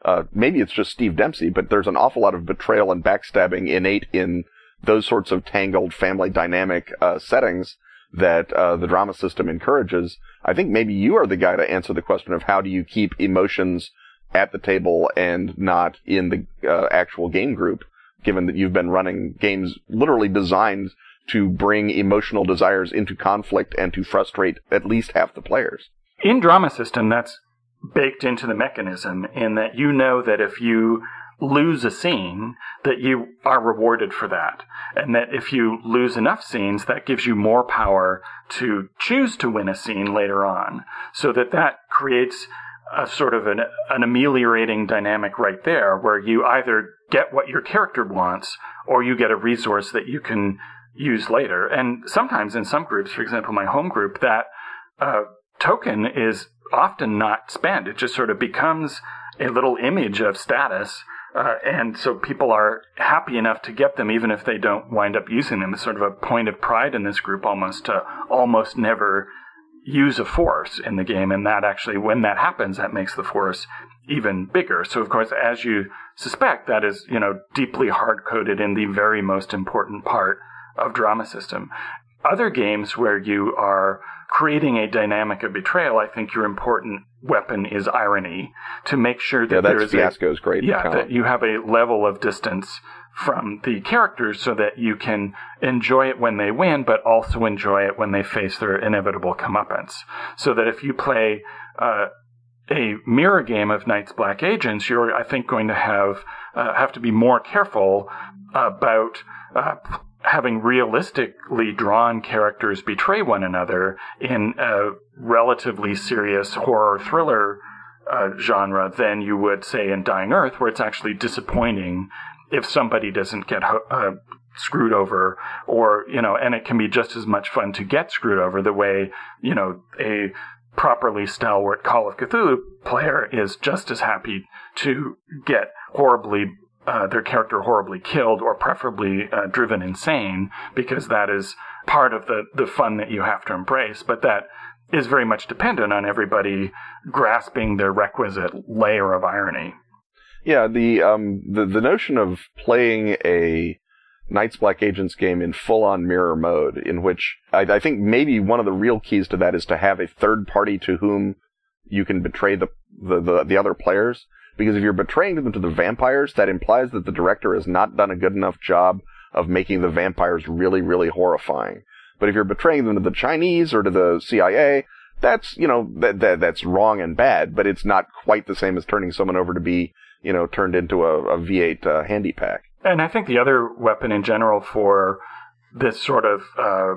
uh, maybe it's just Steve Dempsey, but there's an awful lot of betrayal and backstabbing innate in those sorts of tangled family dynamic uh, settings that uh, the drama system encourages. I think maybe you are the guy to answer the question of how do you keep emotions at the table and not in the uh, actual game group, given that you've been running games literally designed to bring emotional desires into conflict and to frustrate at least half the players. In drama system, that's baked into the mechanism in that you know that if you lose a scene, that you are rewarded for that. And that if you lose enough scenes, that gives you more power to choose to win a scene later on. So that that creates a sort of an, an ameliorating dynamic right there where you either get what your character wants or you get a resource that you can use later. And sometimes in some groups, for example, my home group, that uh, token is often not spent. It just sort of becomes a little image of status. Uh, and so people are happy enough to get them even if they don't wind up using them. It's sort of a point of pride in this group almost to almost never use a force in the game. And that actually, when that happens, that makes the force even bigger. So of course, as you suspect, that is, you know, deeply hard coded in the very most important part of drama system. Other games where you are creating a dynamic of betrayal, I think your important weapon is irony to make sure that yeah, there is a, great. Yeah, that you have a level of distance from the characters so that you can enjoy it when they win, but also enjoy it when they face their inevitable comeuppance. So that if you play uh, a mirror game of Night's Black Agents, you're, I think, going to have uh, have to be more careful about uh, having realistically drawn characters betray one another in a relatively serious horror thriller uh, genre than you would say in Dying Earth, where it's actually disappointing if somebody doesn't get uh, screwed over, or you know, and it can be just as much fun to get screwed over the way you know a properly stalwart Call of Cthulhu player is just as happy to get horribly uh, their character horribly killed or preferably uh, driven insane because that is part of the, the fun that you have to embrace. But that is very much dependent on everybody grasping their requisite layer of irony. Yeah, the um the the notion of playing a Night's Black Agents game in full on mirror mode, in which I, I, think maybe one of the real keys to that is to have a third party to whom you can betray the, the, the, the other players. Because if you're betraying them to the vampires, that implies that the director has not done a good enough job of making the vampires really, really horrifying. But if you're betraying them to the Chinese or to the CIA, that's, you know, that, that, that's wrong and bad, but it's not quite the same as turning someone over to be, you know, turned into a a V8 uh, handy pack. And I think the other weapon in general for this sort of uh,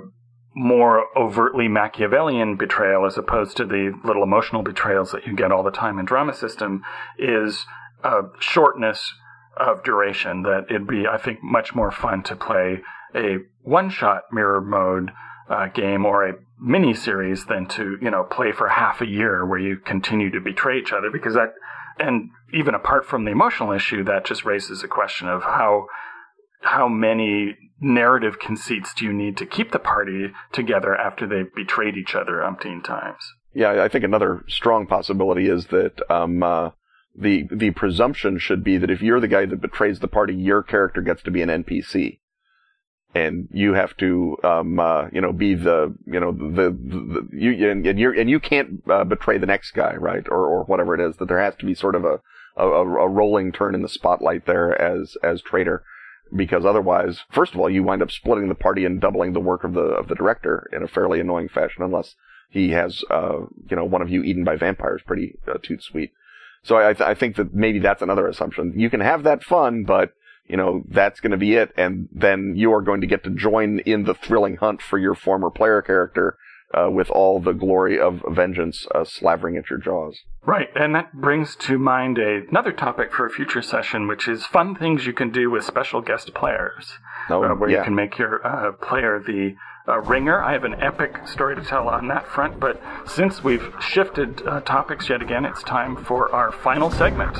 more overtly Machiavellian betrayal, as opposed to the little emotional betrayals that you get all the time in drama system, is uh, shortness of duration. That it'd be, I think, much more fun to play a one-shot mirror mode uh, game or a mini series than to you know play for half a year where you continue to betray each other because that and even apart from the emotional issue, that just raises a question of how how many narrative conceits do you need to keep the party together after they've betrayed each other umpteen times? Yeah, I think another strong possibility is that um, uh, the the presumption should be that if you're the guy that betrays the party, your character gets to be an NPC and you have to, um, uh, you know, be the, you know, the, the, the you, and, and you and you can't uh, betray the next guy, right? Or, or whatever it is, that there has to be sort of a, a, a rolling turn in the spotlight there as, as traitor. Because otherwise, first of all, you wind up splitting the party and doubling the work of the, of the director in a fairly annoying fashion, unless he has, uh, you know, one of you eaten by vampires pretty, uh, toot sweet. So I, th- I think that maybe that's another assumption. You can have that fun, but you know, that's going to be it. And then you are going to get to join in the thrilling hunt for your former player character uh, with all the glory of vengeance uh, slavering at your jaws. Right, and that brings to mind a, another topic for a future session, which is fun things you can do with special guest players, oh, uh, where yeah. you can make your uh, player the uh, ringer. I have an epic story to tell on that front, but since we've shifted uh, topics yet again, it's time for our final segment.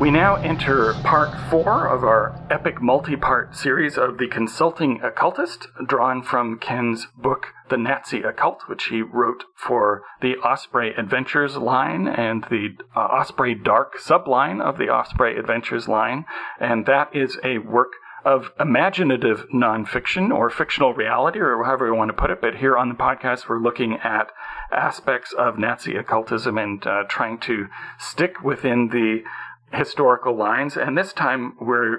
We now enter part four of our epic multi part series of The Consulting Occultist, drawn from Ken's book, The Nazi Occult, which he wrote for the Osprey Adventures line and the uh, Osprey Dark subline of the Osprey Adventures line. And that is a work of imaginative nonfiction or fictional reality, or however you want to put it. But here on the podcast, we're looking at aspects of Nazi occultism and uh, trying to stick within the historical lines, and this time we're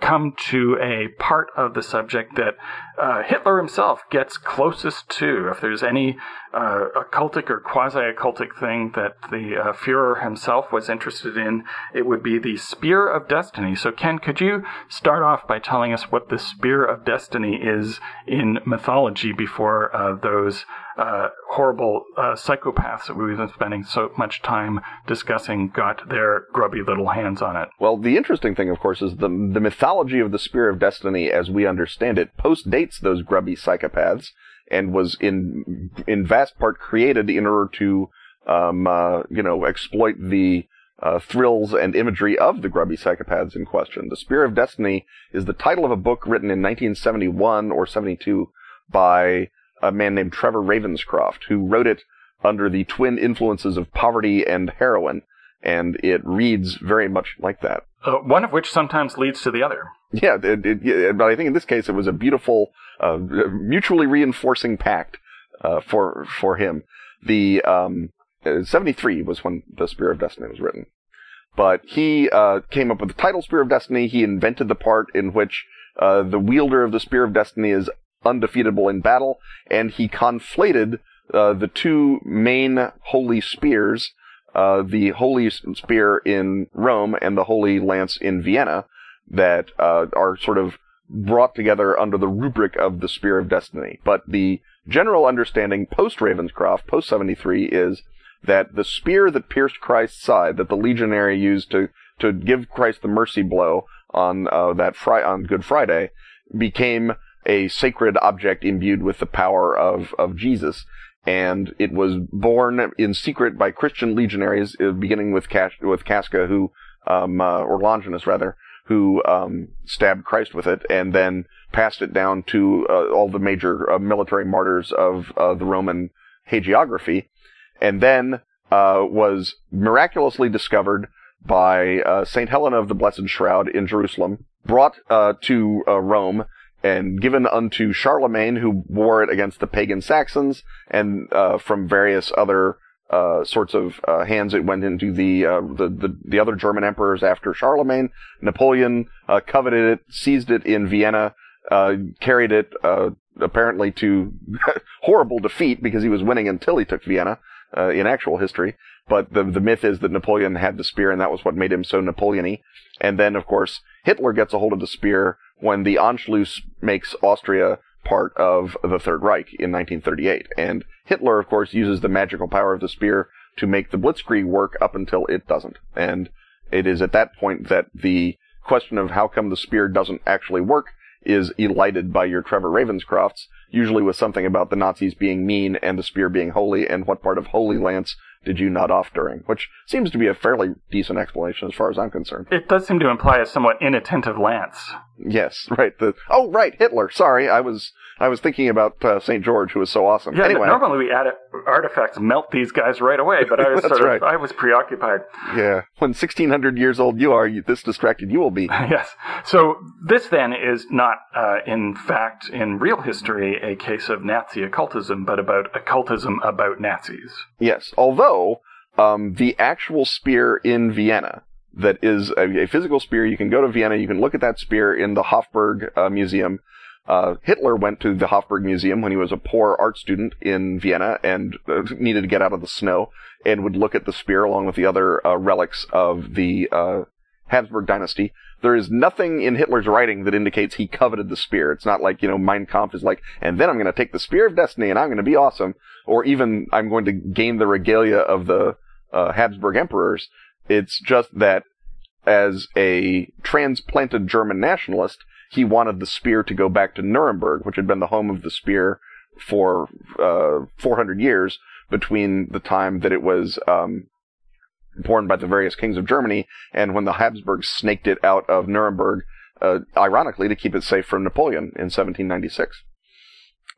come to a part of the subject that uh, Hitler himself gets closest to. If there's any uh, occultic or quasi occultic thing that the uh, Fuhrer himself was interested in, it would be the Spear of Destiny. So, Ken, could you start off by telling us what the Spear of Destiny is in mythology before uh, those uh, horrible uh, psychopaths that we've been spending so much time discussing got their grubby little hands on it. Well, the interesting thing, of course, is the the mythology of the Spear of Destiny, as we understand it, post dates those grubby psychopaths and was in in vast part created in order to um, uh, you know exploit the uh, thrills and imagery of the grubby psychopaths in question. The Spear of Destiny is the title of a book written in 1971 or 72 by a man named Trevor Ravenscroft, who wrote it under the twin influences of poverty and heroin, and it reads very much like that. Uh, one of which sometimes leads to the other. Yeah, it, it, but I think in this case it was a beautiful, uh, mutually reinforcing pact uh, for for him. The um, uh, 73 was when the Spear of Destiny was written. But he uh, came up with the title Spear of Destiny. He invented the part in which uh, the wielder of the Spear of Destiny is undefeatable in battle, and he conflated uh, the two main holy spears, the holy spear in Rome and the holy lance in Vienna, that uh, are sort of brought together under the rubric of the Spear of Destiny. But the general understanding post Ravenscroft, post 73, is that the spear that pierced Christ's side, that the legionary used to, to give Christ the mercy blow on uh, that fri- on Good Friday, became a sacred object imbued with the power of, of Jesus. And it was born in secret by Christian legionaries, uh, beginning with Cas- with Casca, who, um, uh, or Longinus rather, who um, stabbed Christ with it, and then passed it down to uh, all the major uh, military martyrs of uh, the Roman hagiography, and then uh, was miraculously discovered by Saint Helena of the Blessed Shroud in Jerusalem, brought to Rome, and given unto Charlemagne, who wore it against the pagan Saxons, and uh, from various other uh, sorts of uh, hands it went into the, uh, the, the the other German emperors after Charlemagne. Napoleon uh, coveted it, seized it in Vienna, uh, carried it apparently to [laughs] horrible defeat because he was winning until he took Vienna in actual history. But the the myth is that Napoleon had the spear, and that was what made him so Napoleony. And then, of course, Hitler gets a hold of the spear when the Anschluss makes Austria part of the Third Reich in 1938. And Hitler, of course, uses the magical power of the spear to make the Blitzkrieg work up until it doesn't. And it is at that point that the question of how come the spear doesn't actually work is elided by your Trevor Ravenscrofts, usually with something about the Nazis being mean and the spear being holy and what part of Holy Lance did you nut off during? Which seems to be a fairly decent explanation as far as I'm concerned. It does seem to imply a somewhat inattentive Lance. Yes, [laughs] right. The oh, right, Hitler. Sorry, I was I was thinking about uh, St. George, who was so awesome. Yeah, anyway. normally we add artifacts melt these guys right away, but [laughs] I was sort of, right. I was preoccupied. Yeah, when 1600 years old you are, you, this distracted you will be. [laughs] yes. So this then is not, uh, in fact, in real history, a case of Nazi occultism, but about occultism about Nazis. Yes, although um, the actual spear in Vienna that is a, a, physical spear. You can go to Vienna. You can look at that spear in the Hofburg uh, Museum. Uh, Hitler went to the Hofburg Museum when he was a poor art student in Vienna and uh, needed to get out of the snow and would look at the spear along with the other uh, relics of the uh, Habsburg dynasty. There is nothing in Hitler's writing that indicates he coveted the spear. It's not like, you know, Mein Kampf is like, and then I'm going to take the spear of destiny and I'm going to be awesome. Or even I'm going to gain the regalia of the uh, Habsburg emperors. It's just that as a transplanted German nationalist, he wanted the spear to go back to Nuremberg, which had been the home of the spear for uh, 400 years between the time that it was um, borne by the various kings of Germany and when the Habsburgs snaked it out of Nuremberg, uh, ironically, to keep it safe from Napoleon in 1796.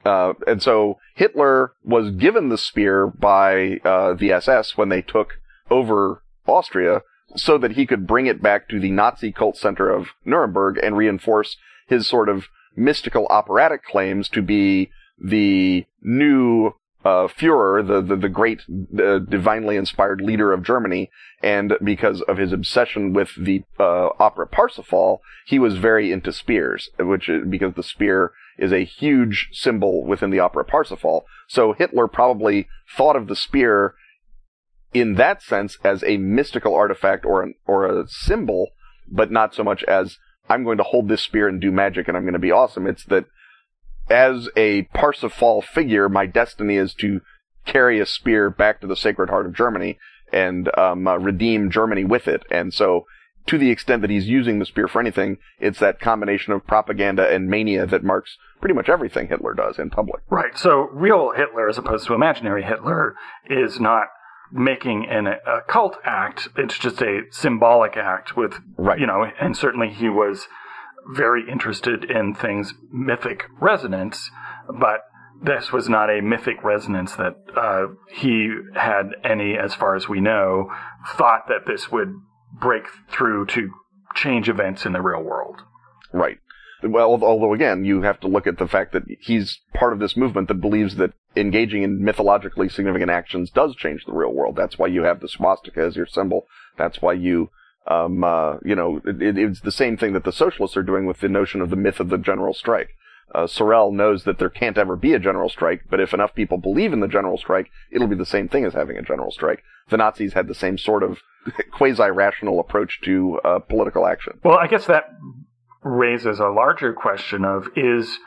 Uh, and so Hitler was given the spear by uh, the SS when they took over Austria so that he could bring it back to the Nazi cult center of Nuremberg and reinforce his sort of mystical operatic claims to be the new uh, Fuhrer, the, the, the great uh, divinely inspired leader of Germany, and because of his obsession with the uh, opera Parsifal, he was very into spears, which is, because the spear is a huge symbol within the opera Parsifal. So Hitler probably thought of the spear in that sense as a mystical artifact or an, or a symbol, but not so much as I'm going to hold this spear and do magic and I'm going to be awesome. It's that as a Parsifal figure, my destiny is to carry a spear back to the Sacred Heart of Germany and um, uh, redeem Germany with it. And so, to the extent that he's using the spear for anything, it's that combination of propaganda and mania that marks pretty much everything Hitler does in public. Right. So, real Hitler, as opposed to imaginary Hitler, is not making an occult act. It's just a symbolic act with, right. you know, and certainly he was very interested in things mythic resonance, but this was not a mythic resonance that uh, he had any, as far as we know, thought that this would break through to change events in the real world. Right. Well, although again, you have to look at the fact that he's part of this movement that believes that engaging in mythologically significant actions does change the real world. That's why you have the swastika as your symbol. That's why you, um, uh, you know, it, it's the same thing that the socialists are doing with the notion of the myth of the general strike. Uh, Sorel knows that there can't ever be a general strike, but if enough people believe in the general strike, it'll be the same thing as having a general strike. The Nazis had the same sort of [laughs] quasi-rational approach to uh, political action. Well, I guess that raises a larger question of is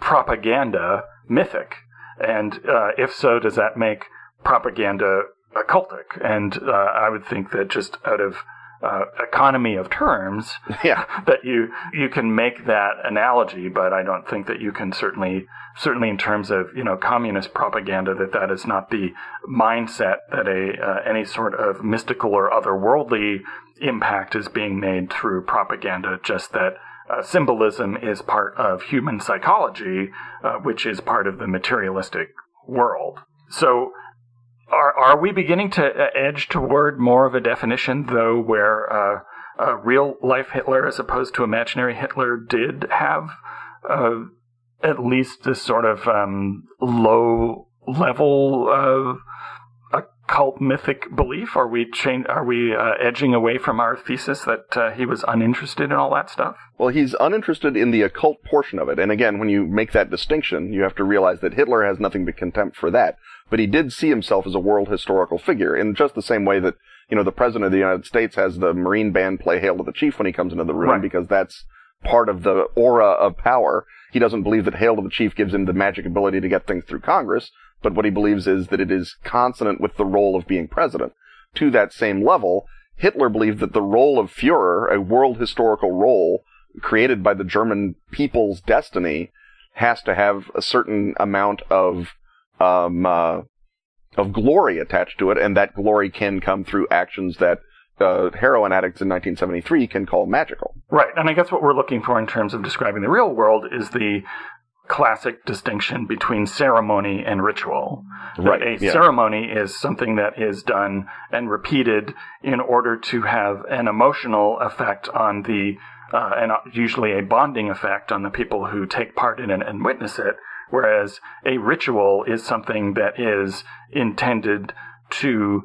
propaganda mythic? And uh, if so, does that make propaganda occultic? And uh, I would think that just out of uh, economy of terms, [laughs] yeah. that you you can make that analogy, but I don't think that you can certainly certainly in terms of you know communist propaganda that that is not the mindset that a uh, any sort of mystical or otherworldly impact is being made through propaganda. Just that uh, symbolism is part of human psychology, uh, which is part of the materialistic world. So are are we beginning to uh, edge toward more of a definition, though, where uh, a real life Hitler, as opposed to imaginary Hitler, did have uh, at least this sort of um, low level of occult mythic belief? Are we change, Are we uh, edging away from our thesis that uh, he was uninterested in all that stuff? Well, he's uninterested in the occult portion of it. And again, when you make that distinction, you have to realize that Hitler has nothing but contempt for that but he did see himself as a world historical figure in just the same way that, you know, the president of the United States has the Marine band play Hail to the Chief when he comes into the room right. because that's part of the aura of power. He doesn't believe that Hail to the Chief gives him the magic ability to get things through Congress, but what he believes is that it is consonant with the role of being president. To that same level, Hitler believed that the role of Fuhrer, a world historical role created by the German people's destiny, has to have a certain amount of um, uh, of glory attached to it, and that glory can come through actions that uh, heroin addicts in 1973 can call magical. Right, and I guess what we're looking for in terms of describing the real world is the classic distinction between ceremony and ritual. Right. That a yeah. ceremony is something that is done and repeated in order to have an emotional effect on the, uh, and usually a bonding effect on the people who take part in it and witness it. Whereas a ritual is something that is intended to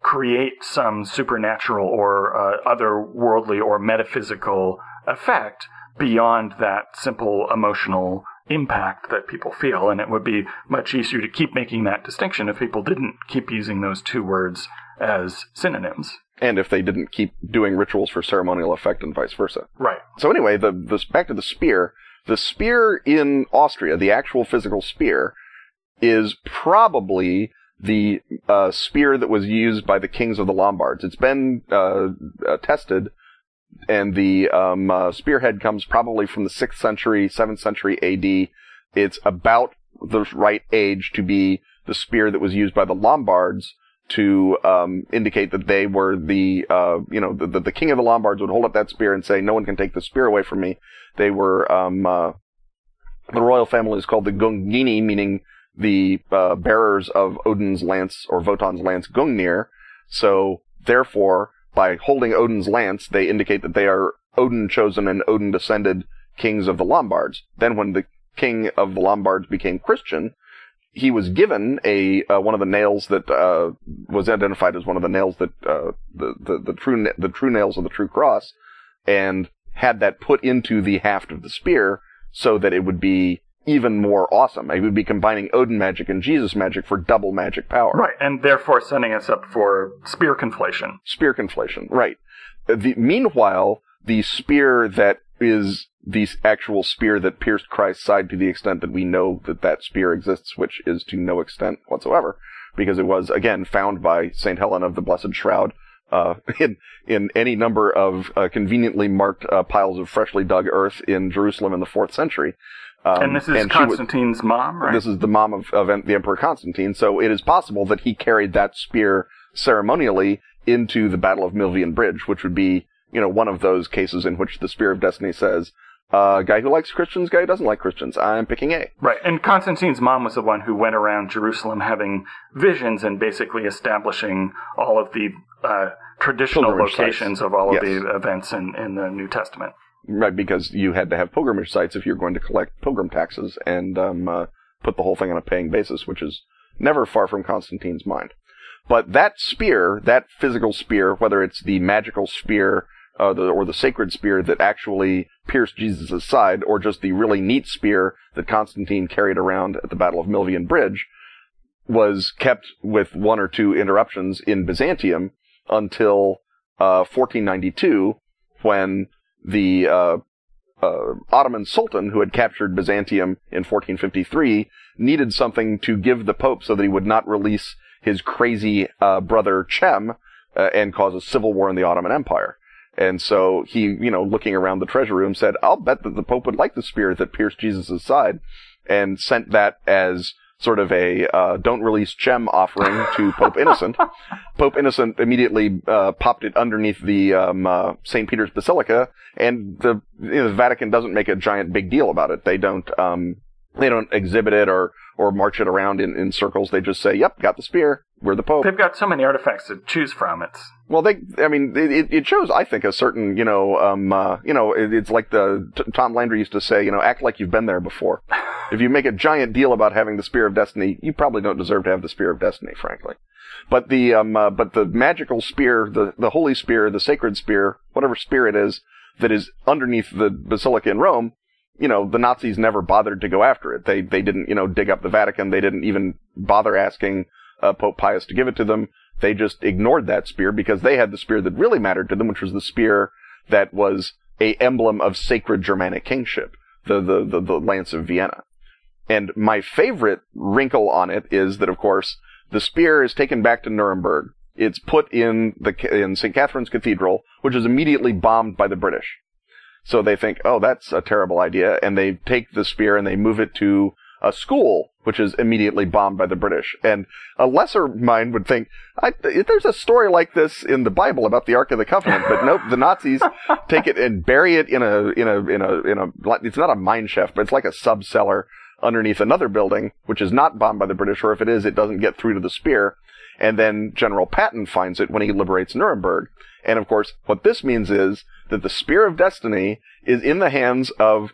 create some supernatural or uh, otherworldly or metaphysical effect beyond that simple emotional impact that people feel. And it would be much easier to keep making that distinction if people didn't keep using those two words as synonyms. And if they didn't keep doing rituals for ceremonial effect and vice versa. Right. So anyway, the, the back to the spear. The spear in Austria, the actual physical spear, is probably the uh, spear that was used by the kings of the Lombards. It's been uh, uh, tested, and the um, uh, spearhead comes probably from the 6th century, 7th century AD. It's about the right age to be the spear that was used by the Lombards to um, indicate that they were the, uh, you know, the, the, king of the Lombards would hold up that spear and say, "No one can take the spear away from me." They were um, uh, the royal family is called the Gungini, meaning the uh, bearers of Odin's lance or Wotan's lance, Gungnir. So therefore, by holding Odin's lance, they indicate that they are Odin chosen and Odin descended kings of the Lombards. Then, when the king of the Lombards became Christian, he was given a uh, one of the nails that uh, was identified as one of the nails that uh, the, the the true na- the true nails of the true cross, and had that put into the haft of the spear so that it would be even more awesome. It would be combining Odin magic and Jesus magic for double magic power. Right, and therefore setting us up for spear conflation. Spear conflation, right. The, meanwhile, the spear that is the actual spear that pierced Christ's side to the extent that we know that that spear exists, which is to no extent whatsoever, because it was again found by Saint Helen of the Blessed Shroud uh, [laughs] in in any number of uh, conveniently marked uh, piles of freshly dug earth in Jerusalem in the fourth century. Um, and this is and Constantine's was, mom, right? This is the mom of, of the Emperor Constantine. So it is possible that he carried that spear ceremonially into the Battle of Milvian Bridge, which would be, you know, one of those cases in which the Spear of Destiny says, uh, guy who likes Christians, guy who doesn't like Christians. I'm picking A. Right. And Constantine's mom was the one who went around Jerusalem having visions and basically establishing all of the uh, traditional locations sites. of all of yes. the events in, in the New Testament. Right, because you had to have pilgrimage sites if you're going to collect pilgrim taxes and um, uh, put the whole thing on a paying basis, which is never far from Constantine's mind. But that spear, that physical spear, whether it's the magical spear uh, the, or the sacred spear that actually pierced Jesus' side, or just the really neat spear that Constantine carried around at the Battle of Milvian Bridge, was kept with one or two interruptions in Byzantium until uh, 1492, when the uh, uh, Ottoman Sultan, who had captured Byzantium in 1453, needed something to give the Pope so that he would not release his crazy uh, brother Cem uh, and cause a civil war in the Ottoman Empire. And so he, you know, looking around the treasure room said, I'll bet that the Pope would like the spear that pierced Jesus' side and sent that as sort of a uh, don't release Cem offering to [laughs] Pope Innocent. Pope Innocent immediately uh, popped it underneath the um, uh, St. Peter's Basilica, and the, you know, the Vatican doesn't make a giant big deal about it. They don't um, they don't exhibit it or or march it around in, in circles. They just say, "Yep, got the spear. We're the Pope." They've got so many artifacts to choose from. It's well, they. I mean, it, it shows. I think a certain, you know, um, uh, you know, it, it's like the t- Tom Landry used to say, you know, act like you've been there before. [sighs] if you make a giant deal about having the Spear of Destiny, you probably don't deserve to have the Spear of Destiny, frankly. But the um, uh, but the magical spear, the the holy spear, the sacred spear, whatever spear it is that is underneath the basilica in Rome, you know, the Nazis never bothered to go after it. They they didn't, you know, dig up the Vatican. They didn't even bother asking uh, Pope Pius to give it to them. They just ignored that spear because they had the spear that really mattered to them, which was the spear that was a emblem of sacred Germanic kingship, the the the, the lance of Vienna. And my favorite wrinkle on it is that, of course, the spear is taken back to Nuremberg. It's put in the in St. Catherine's Cathedral, which is immediately bombed by the British. So they think, oh, that's a terrible idea, and they take the spear and they move it to a school, which is immediately bombed by the British. And a lesser mind would think, there's a story like this in the Bible about the Ark of the Covenant, but nope, the Nazis [laughs] take it and bury it in a in a in a in a. It's not a mine shaft, but it's like a sub cellar underneath another building, which is not bombed by the British, or if it is, it doesn't get through to the spear. And then General Patton finds it when he liberates Nuremberg. And of course, what this means is that the Spear of Destiny is in the hands of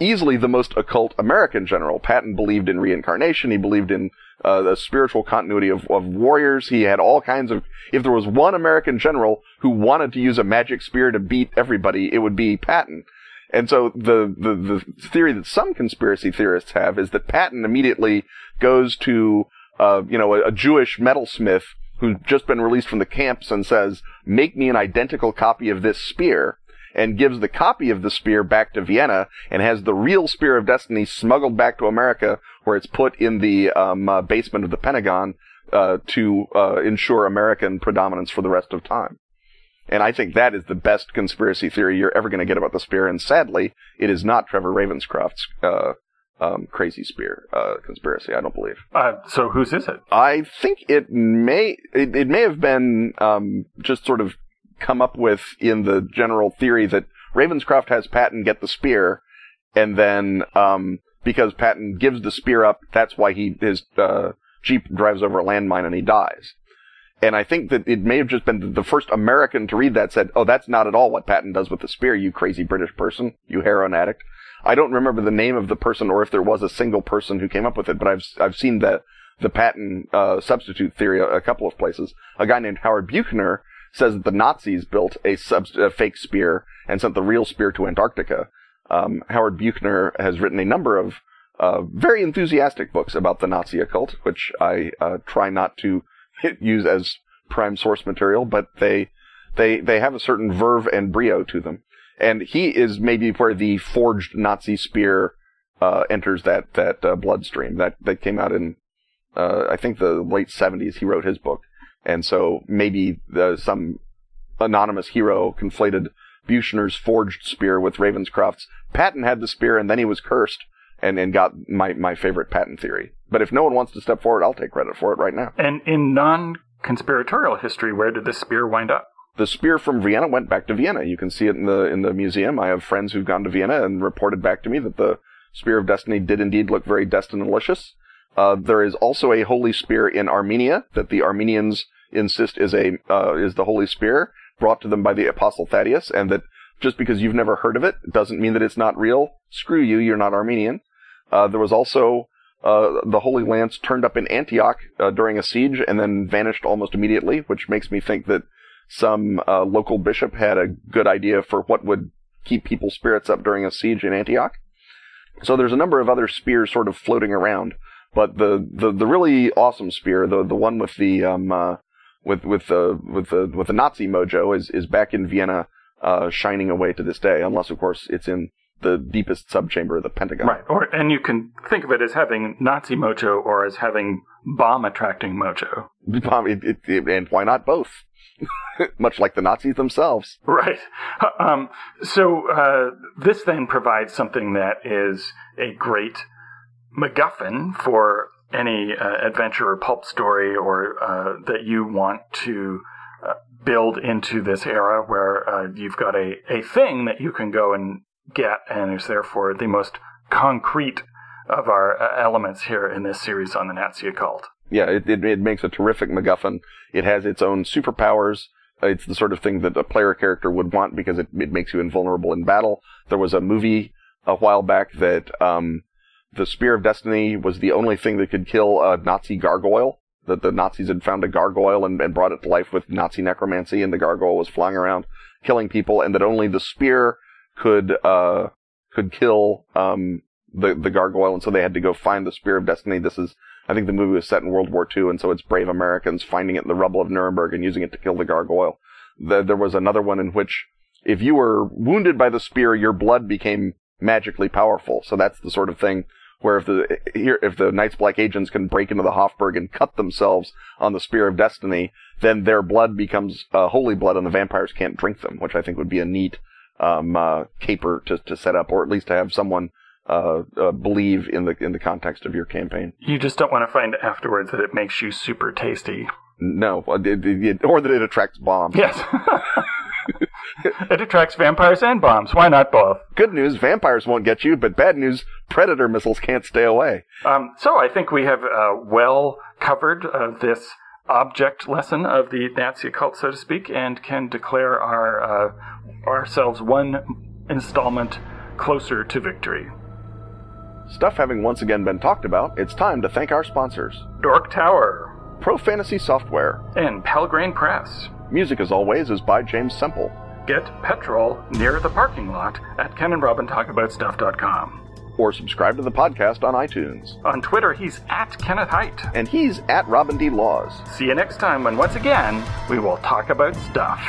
easily the most occult American general. Patton believed in reincarnation. He believed in uh, the spiritual continuity of, of warriors. He had all kinds of. If there was one American general who wanted to use a magic spear to beat everybody, it would be Patton. And so the, the, the theory that some conspiracy theorists have is that Patton immediately goes to, uh, you know, a, a Jewish metalsmith who's just been released from the camps and says, make me an identical copy of this spear and gives the copy of the spear back to Vienna and has the real Spear of Destiny smuggled back to America where it's put in the um, uh, basement of the Pentagon uh, to uh, ensure American predominance for the rest of time. And I think that is the best conspiracy theory you're ever going to get about the spear. And sadly, it is not Trevor Ravenscroft's uh, um, crazy spear uh, conspiracy. I don't believe. Uh, so whose is it? I think it may it, it may have been um, just sort of come up with in the general theory that Ravenscroft has Patton get the spear, and then um, because Patton gives the spear up, that's why he his uh, jeep drives over a landmine and he dies. And I think that it may have just been the first American to read that said, "Oh, that's not at all what Patton does with the spear, you crazy British person, you heroin addict." I don't remember the name of the person or if there was a single person who came up with it, but I've I've seen the the Patton uh, substitute theory a, a, couple of places. A guy named Howard Buechner says that the Nazis built a, sub- a fake spear and sent the real spear to Antarctica. Um, Howard Buechner has written a number of uh, very enthusiastic books about the Nazi occult, which I uh, try not to [laughs] use as prime source material, but they they they have a certain verve and brio to them. and he is maybe where the forged Nazi spear uh, enters that that uh, bloodstream that that came out in uh, I think the late 70s. He wrote his book, and so maybe the, some anonymous hero conflated Buechner's forged spear with Ravenscroft's. Patton had the spear, and then he was cursed, and, and got my, my favorite Patton theory. But if no one wants to step forward, I'll take credit for it right now. And in non conspiratorial history, where did this spear wind up? The spear from Vienna went back to Vienna. You can see it in the in the museum. I have friends who've gone to Vienna and reported back to me that the spear of destiny did indeed look very destinalicious. Uh, there is also a holy spear in Armenia that the Armenians insist is a uh, is the holy spear brought to them by the apostle Thaddeus, and that just because you've never heard of it doesn't mean that it's not real. Screw you, you're not Armenian. Uh, there was also uh, the Holy Lance turned up in Antioch uh, during a siege and then vanished almost immediately, which makes me think that some uh, local bishop had a good idea for what would keep people's spirits up during a siege in Antioch. So there's a number of other spears sort of floating around, but the the, the really awesome spear, the the one with the um, uh, with with the with the with the Nazi mojo, is is back in Vienna, uh, shining away to this day. Unless of course it's in the deepest subchamber of the Pentagon. Right. Or and you can think of it as having Nazi mojo or as having bomb attracting mojo. [laughs] Bomb, it, it, it, and why not both? [laughs] Much like the Nazis themselves. Right. Um, so uh, this then provides something that is a great MacGuffin for any uh, adventure or pulp story or uh, that you want to uh, build into this era where uh, you've got a, a thing that you can go and get and is therefore the most concrete of our uh, elements here in this series on the Nazi occult. Yeah, it, it, it makes a terrific MacGuffin. It has its own superpowers. It's the sort of thing that a player character would want because it, it makes you invulnerable in battle. There was a movie a while back that um, the Spear of Destiny was the only thing that could kill a Nazi gargoyle. That the Nazis had found a gargoyle and, and brought it to life with Nazi necromancy, and the gargoyle was flying around killing people, and that only the spear could uh, could kill um, the the gargoyle, and so they had to go find the Spear of Destiny. This is, I think, the movie was set in World War II, and so it's brave Americans finding it in the rubble of Nuremberg and using it to kill the gargoyle. The, there was another one in which, if you were wounded by the spear, your blood became magically powerful. So that's the sort of thing where if the if the Night's Black Agents can break into the Hofburg and cut themselves on the Spear of Destiny, then their blood becomes uh, holy blood, and the vampires can't drink them, which I think would be a neat um, uh, caper to to set up, or at least to have someone uh, uh, believe in the in the context of your campaign. You just don't want to find afterwards that it makes you super tasty. No, it, it, it, or that it attracts bombs. Yes. [laughs] it attracts vampires and bombs. Why not both? Good news, vampires won't get you, but bad news, predator missiles can't stay away. Um, so I think we have uh, well covered uh, this object lesson of the Nazi occult, so to speak, and can declare our uh, ourselves one installment closer to victory. Stuff having once again been talked about, it's time to thank our sponsors Dork Tower, Pro Fantasy Software, and Pelgrane Press. Music, as always, is by James Semple. Get petrol near the parking lot at KenandRobinTalkAboutStuff.com. Or subscribe to the podcast on iTunes. On Twitter, he's at Kenneth Hite. And he's at Robin D. Laws. See you next time when, once again, we will talk about stuff.